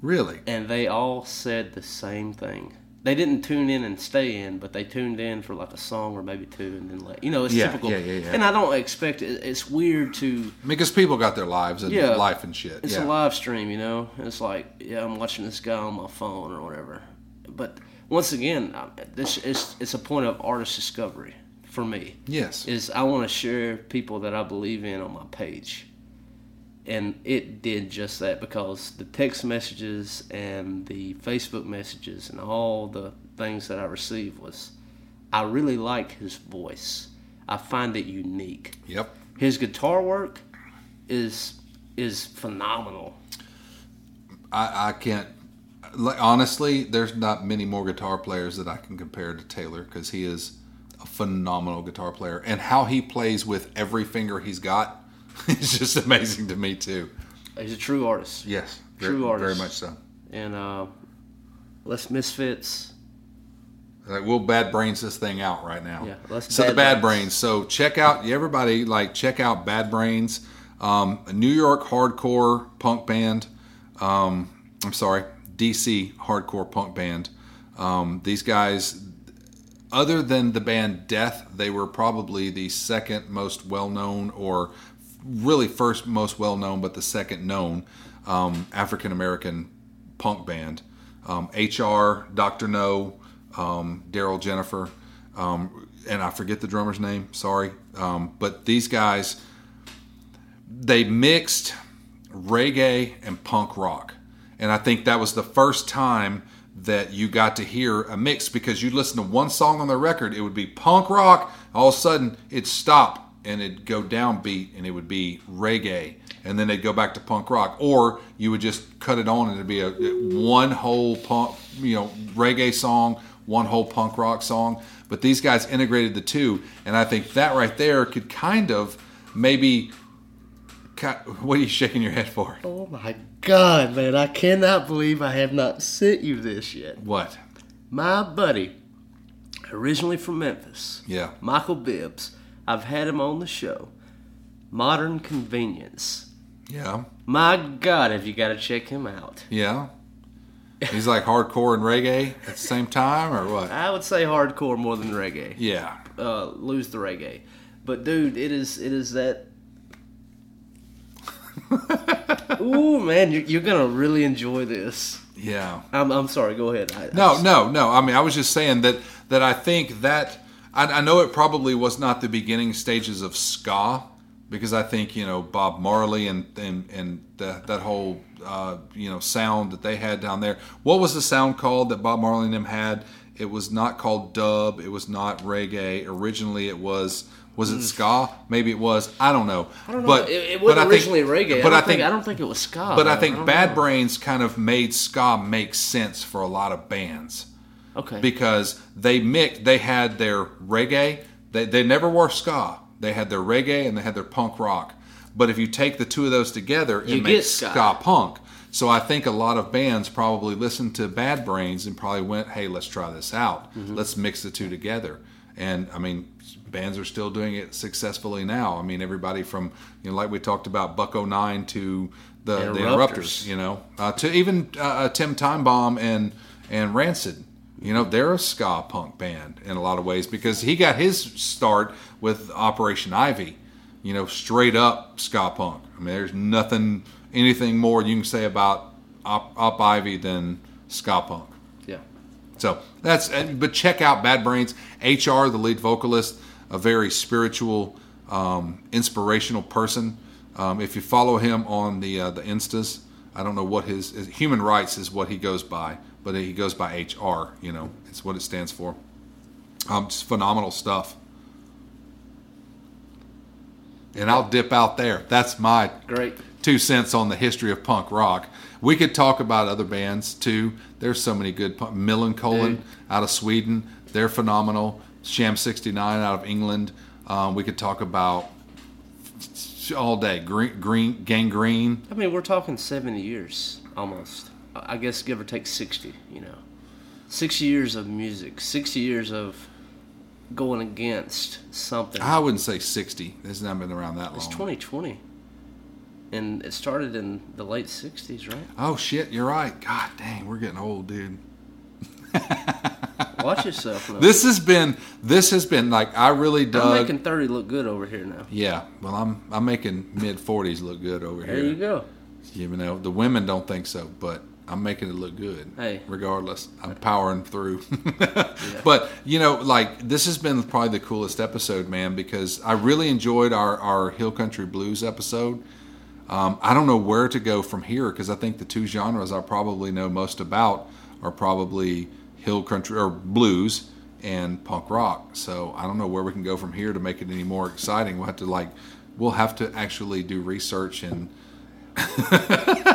really. And they all said the same thing. They didn't tune in and stay in, but they tuned in for like a song or maybe two and then like, you know, it's Yeah, typical. yeah, yeah, yeah. And I don't expect it. It's weird to, Because people got their lives and Yeah. life and shit. it's yeah. a live stream, you know? It's like, yeah, I'm watching this guy on my phone or whatever. But once again, this is, it's a point of artist discovery for me. Yes. is I want to share people that I believe in on my page. And it did just that because the text messages and the Facebook messages and all the things that I received was I really like his voice. I find it unique. Yep. His guitar work is is phenomenal. I, I can't. Like, honestly, there's not many more guitar players that I can compare to Taylor because he is a phenomenal guitar player, and how he plays with every finger he's got *laughs* is just amazing to me too. He's a true artist. Yes, True very, artist. very much so. And uh, Les Misfits. Like we'll bad brains this thing out right now. Yeah, let's so the bad bad brains. brains. So check out everybody. Like check out Bad Brains, um, a New York hardcore punk band. Um, I'm sorry, DC hardcore punk band. Um, these guys, other than the band Death, they were probably the second most well known, or really first most well known, but the second known um, African American punk band. Um, HR, Dr. Know, um, Darryl Jenifer, um, and I forget the drummer's name, sorry. Um, but these guys, they mixed reggae and punk rock. And I think that was the first time that you got to hear a mix because you'd listen to one song on the record, it would be punk rock, all of a sudden it'd stop and it'd go downbeat and it would be reggae and then they'd go back to punk rock or you would just cut it on and it'd be a one whole punk you know reggae song one whole punk rock song but these guys integrated the two and i think that right there could kind of maybe what are you shaking your head for Oh my God, man! I cannot believe I have not sent you this yet. what My buddy, originally from Memphis, yeah Michael Bibbs. I've had him on the show. Modern Convenience. yeah My God, have you got to check him out? yeah he's like hardcore and reggae at the same time or what I would say hardcore more than reggae. yeah Uh, lose the reggae, but dude, it is it is that. *laughs* Ooh man, you're, you're gonna really enjoy this. yeah I'm, I'm sorry. Go ahead. I, No, no, no. I mean, I was just saying that that I think that I, I know it probably was not the beginning stages of ska because I think you know Bob Marley and and and the, that whole uh, you know sound that they had down there. What was the sound called that Bob Marley and them had? It was not called dub. It was not reggae. Originally, it was. Was it ska? Maybe it was. I don't know. I don't know. But it, it wasn't think- originally reggae. But I, I don't think I don't think it was ska. but I think don't Bad know. Brains kind of made ska make sense for a lot of bands Okay. because they mixed. They had their reggae. They they never wore ska. They had their reggae and they had their punk rock. But if you take the two of those together, it You makes ska. ska punk. So I think a lot of bands probably listened to Bad Brains and probably went, "Hey, let's try this out. Mm-hmm. Let's mix the two together." And I mean, bands are still doing it successfully now. I mean, everybody from you know, like we talked about Buck-O-Nine to the, the Interrupters. Interrupters, you know, uh, to even uh, uh, Tim Timebomb and and Rancid. You know, they're a ska punk band in a lot of ways because he got his start with Operation Ivy. You know, straight up ska punk. I mean, there's nothing, anything more you can say about Op, Op Ivy than ska punk. yeah. So that's, but check out Bad Brains. HR, the lead vocalist, a very spiritual, um, inspirational person. Um, if you follow him on the uh, the Instas, I don't know what his, his human rights is what he goes by, but he goes by HR. You know, it's what it stands for. Um, just phenomenal stuff. And I'll dip out there. That's my Great. two cents on the history of punk rock. We could talk about other bands too. There's so many good punk. Millencolin out of Sweden, they're phenomenal. Sham 69 out of England. Um, we could talk about all day. Green, green gangrene. I mean, we're talking 70 years almost. I guess give or take 60, you know. 60 years of music, 60 years of going against something. I wouldn't say 60. It's not been around that long. It's 2020. And it started in the late 60s, right? Oh shit, you're right. God dang, we're getting old, dude. *laughs* Watch yourself now. This has been this has been like I really don't I'm making 30 look good over here now. yeah, well, I'm I'm making mid 40s look good over here. There here. you go. You know, the women don't think so, but I'm making it look good. Hey. regardless, I'm powering through. *laughs* But you know, like this has been probably the coolest episode, man, because I really enjoyed our our Hill Country Blues episode. Um, I don't know where to go from here because I think the two genres I probably know most about are probably hill country or blues and punk rock. So I don't know where we can go from here to make it any more exciting. We'll have to like, we'll have to actually do research and *laughs*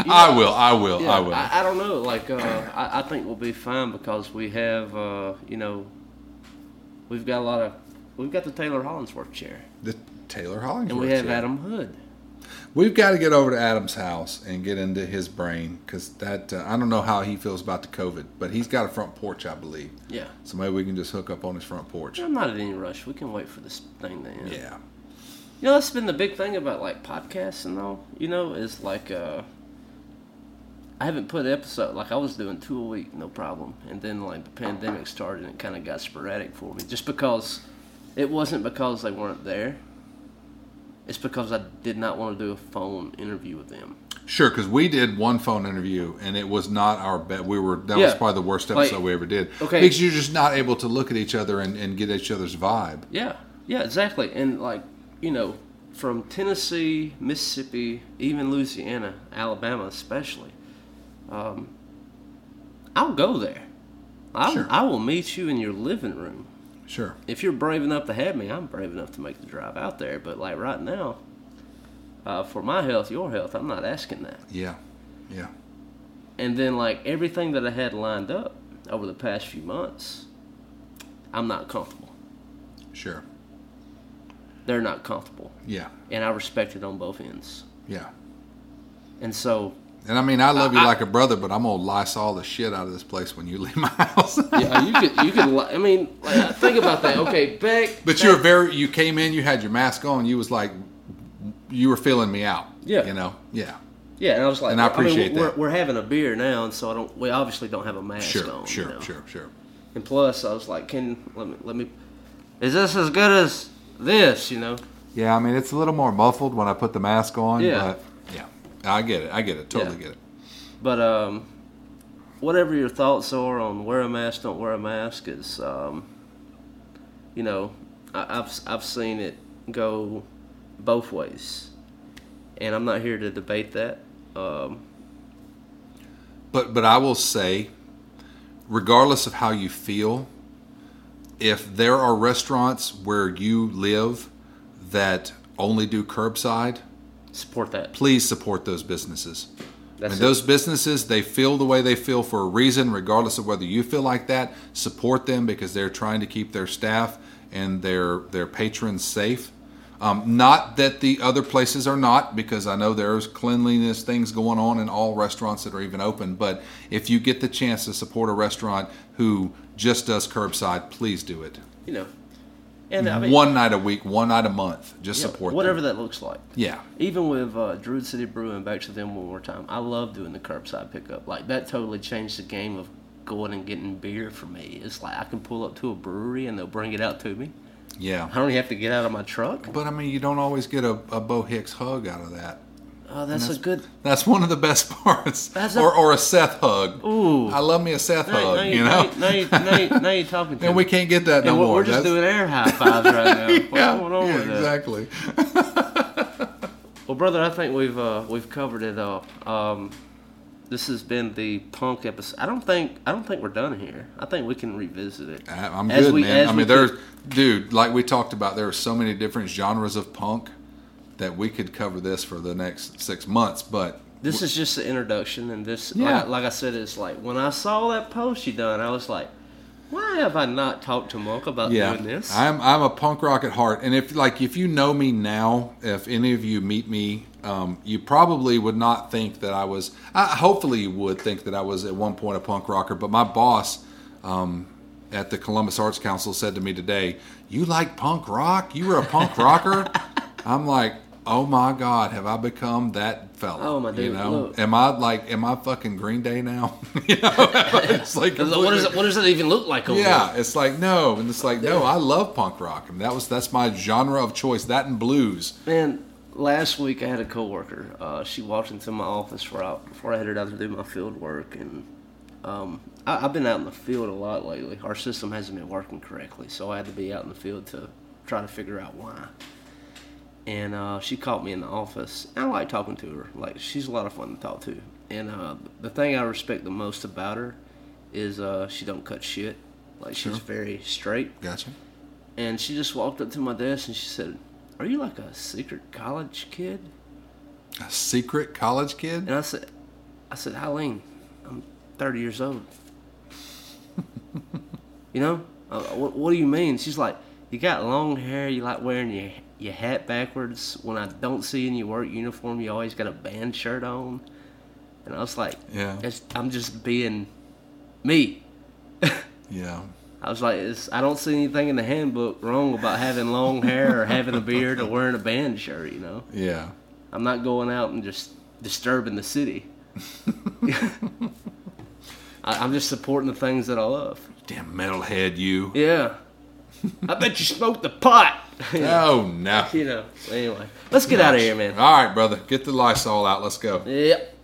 *laughs* Now, you I will, I will, Yeah, I will. I, I don't know. Like, uh, I, I think we'll be fine because we have, uh, you know, we've got a lot of, we've got the Taylor Hollingsworth chair, the Taylor Hollingsworth. and we have chair. Adam Hood. We've got to get over to Adam's house and get into his brain because that uh, I don't know how he feels about the COVID, but he's got a front porch, I believe. Yeah. So maybe we can just hook up on his front porch. I'm not in any rush. We can wait for this thing to end. Yeah. You know, that's been the big thing about like podcasts and all. You know, is like uh, I haven't put an episode like I was doing two a week, no problem. And then like the pandemic started and it kind of got sporadic for me, just because it wasn't because they weren't there. It's because I did not want to do a phone interview with them. Sure, because we did one phone interview and it was not our bet. We were that was probably the worst Like- episode we ever did. Okay. because you're just not able to look at each other and, and get each other's vibe. Yeah, yeah, exactly. And like, you know, from Tennessee, Mississippi, even Louisiana, Alabama, especially, um, I'll go there. I, Sure. I will meet you in your living room. Sure. If you're brave enough to have me, I'm brave enough to make the drive out there. But like right now, uh, for my health, your health, I'm not asking that. Yeah. Yeah. And then like everything that I had lined up over the past few months, I'm not comfortable. Sure. They're not comfortable. Yeah. and I respect it on both ends. Yeah. And so, And I mean, I love you I- like a brother, but I'm gonna Lysol the shit out of this place when you leave my *laughs* house. yeah, you could, you could. li- I mean, like, think about that. Okay, back. But back, you were very. You came in. You had your mask on. You was like, you were feeling me out. Yeah. You know. Yeah. Yeah, and I was like, And I mean, appreciate we're, that. We're having a beer now, and so I don't. We obviously don't have a mask Sure. on. Sure. you know? Sure. Sure. And plus, I was like, can let me let me. Is this as good as this? You know. Yeah. I mean, it's a little more muffled when I put the mask on. Yeah. But yeah. I get it. I get it. Totally Yeah. get it. But um, whatever your thoughts are on wear a mask, don't wear a mask is, um, you know, I, I've I've seen it go both ways, and I'm not here to debate that. Um, But but I will say, regardless of how you feel, if there are restaurants where you live that only do curbside, support that. please support those businesses. That's and it. those businesses, they feel the way they feel for a reason, regardless of whether you feel like that. Support them because they're trying to keep their staff and their their patrons safe. Um, not that the other places are not, because I know there's cleanliness things going on in all restaurants that are even open. But if you get the chance to support a restaurant who just does curbside, please do it. you know, and I mean, one night a week, one night a month. Just yeah, support whatever them. that looks like. Yeah, Even with uh, Druid City Brewing, back to them one more time. I love doing the curbside pickup. Like that totally changed the game of going and getting beer for me. It's like I can pull up to a brewery and they'll bring it out to me. yeah. I don't even have to get out of my truck. But I mean, you don't always get a, a Bo Hicks hug out of that. Oh, that's, a good. That's one of the best *laughs* parts. That's a- or, or a Seth hug. Ooh. I love me a Seth Now, hug, now you know? now, you, now, you, now you're talking *laughs* to and we can't get that no we're, more. we're just That's- doing air high fives right now. *laughs* What's yeah, going on yeah, with that? exactly. Well, brother, I think we've uh, we've covered it all. Um, this has been the punk episode. I don't think I don't think we're done here. I think we can revisit it. I- I'm As good, we- man. I mean, there's, dude, like we talked about, there are so many different genres of punk that we could cover this for the next six months. But This is just the introduction, and this, Yeah. like, like I said, it's like when I saw that post you done, I was like, why have I not talked to Monk about yeah, doing this? I'm I'm a punk rock at heart, and if like if you know me now, if any of you meet me, um, you probably would not think that I was. I, hopefully, you would think that I was at one point a punk rocker. But my boss um, at the Columbus Arts Council said to me today, "You like punk rock? You were a punk rocker?" *laughs* I'm like, "Oh my God, have I become that fella?" Oh, my You know, look. am I like, am I fucking Green Day now? *laughs* you know, *laughs* it's like what, does it, what does it even look like over yeah, it's like no, and it's like no. I love punk rock, and that was that's my genre of choice. That and blues. Man, last week I had a coworker. Uh, she walked into my office right before I headed out to do my field work, and um, I, I've been out in the field a lot lately. Our system hasn't been working correctly, so I had to be out in the field to try to figure out why. And uh, she caught me in the office. I like talking to her. Like she's a lot of fun to talk to. And uh, the thing I respect the most about her is uh, she don't cut shit. Like she's Sure. very straight. Gotcha. And she just walked up to my desk and she said, "Are you like a secret college kid?" A secret college kid. And I said, "I said, Eileen, I'm 30 years old. *laughs* you know, uh, what, what do you mean?" She's like, "You got long hair. You like wearing your your hat backwards. When I don't see in your work uniform, you always got a band shirt on. And I was like, Yeah. it's, I'm just being me. *laughs* Yeah. I was like, it's, I don't see anything in the handbook wrong about having long hair or having a beard or wearing a band shirt. You know, Yeah. I'm not going out and just disturbing the city. *laughs* I, I'm just supporting the things that I love. Damn metalhead, you. Yeah. I bet you smoked the pot. *laughs* Oh no. you know. Anyway, let's get out of here, man. All right, brother. Get the Lysol out. Let's go. Yep.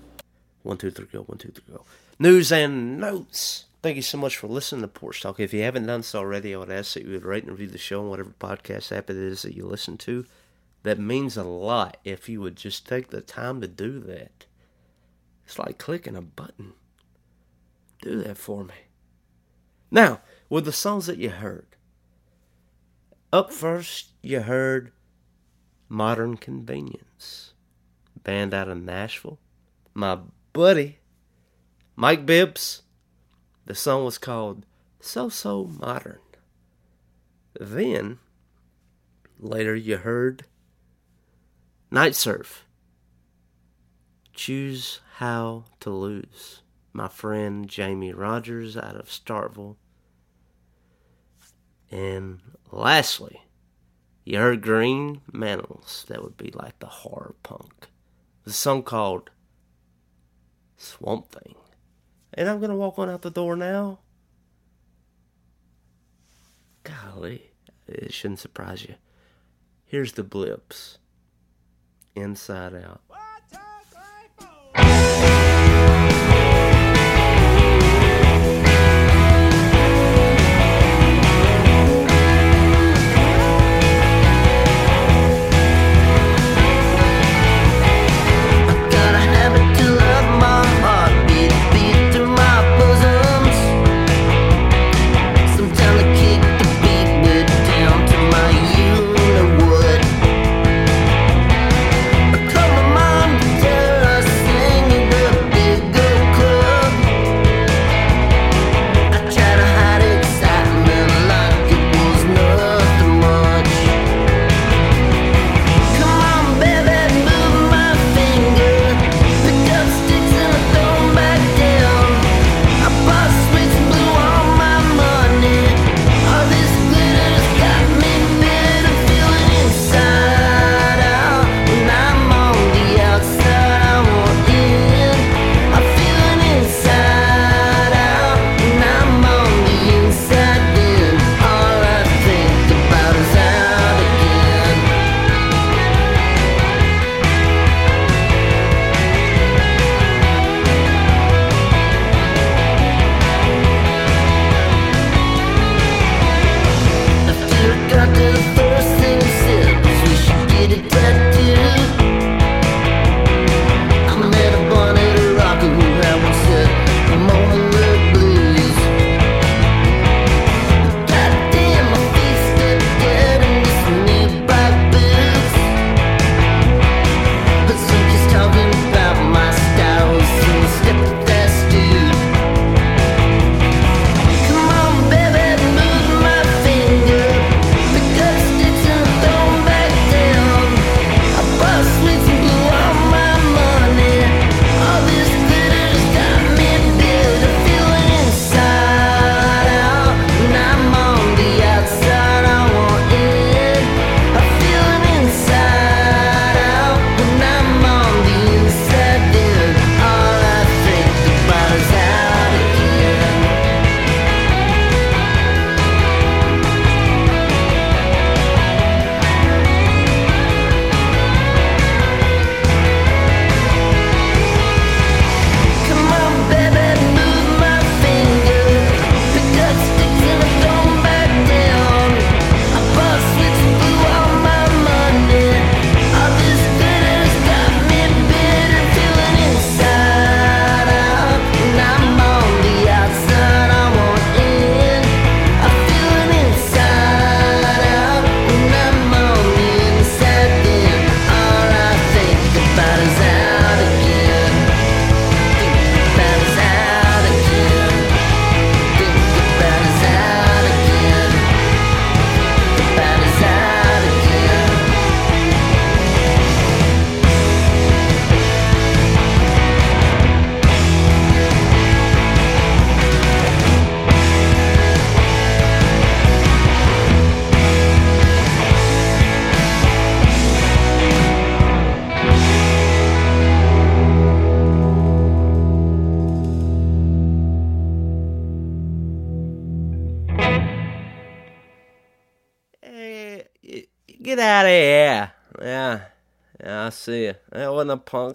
One, two, three, go. One, two, three, go. News and notes. Thank you so much for listening to Porch Talk. If you haven't done so already, I would ask that you would rate and review the show on whatever podcast app it is that you listen to. That means a lot if you would just take the time to do that. It's like clicking a button. Do that for me. Now, with the songs that you heard. Up first, you heard Modern Convenience, band out of Nashville. My buddy, Mike Bibbs. The song was called So So Modern. Then, later, you heard Night Surf. Choose How to Lose. My friend Jamie Rogers out of Starkville. And lastly, you heard Green Mantles. That would be like the horror punk. The song called Swamp Thing. And I'm going to walk on out the door now. Golly, it shouldn't surprise you. Here's the blips. Inside out.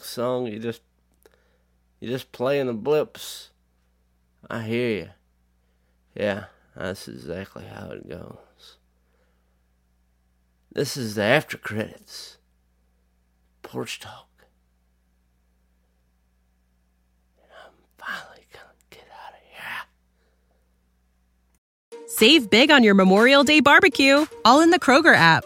Song. You just you just playing the blips. I hear you. Yeah, that's exactly how it goes. This is the after credits. Porch talk. And I'm finally gonna get out of here. Save big on your Memorial Day barbecue, all in the Kroger app.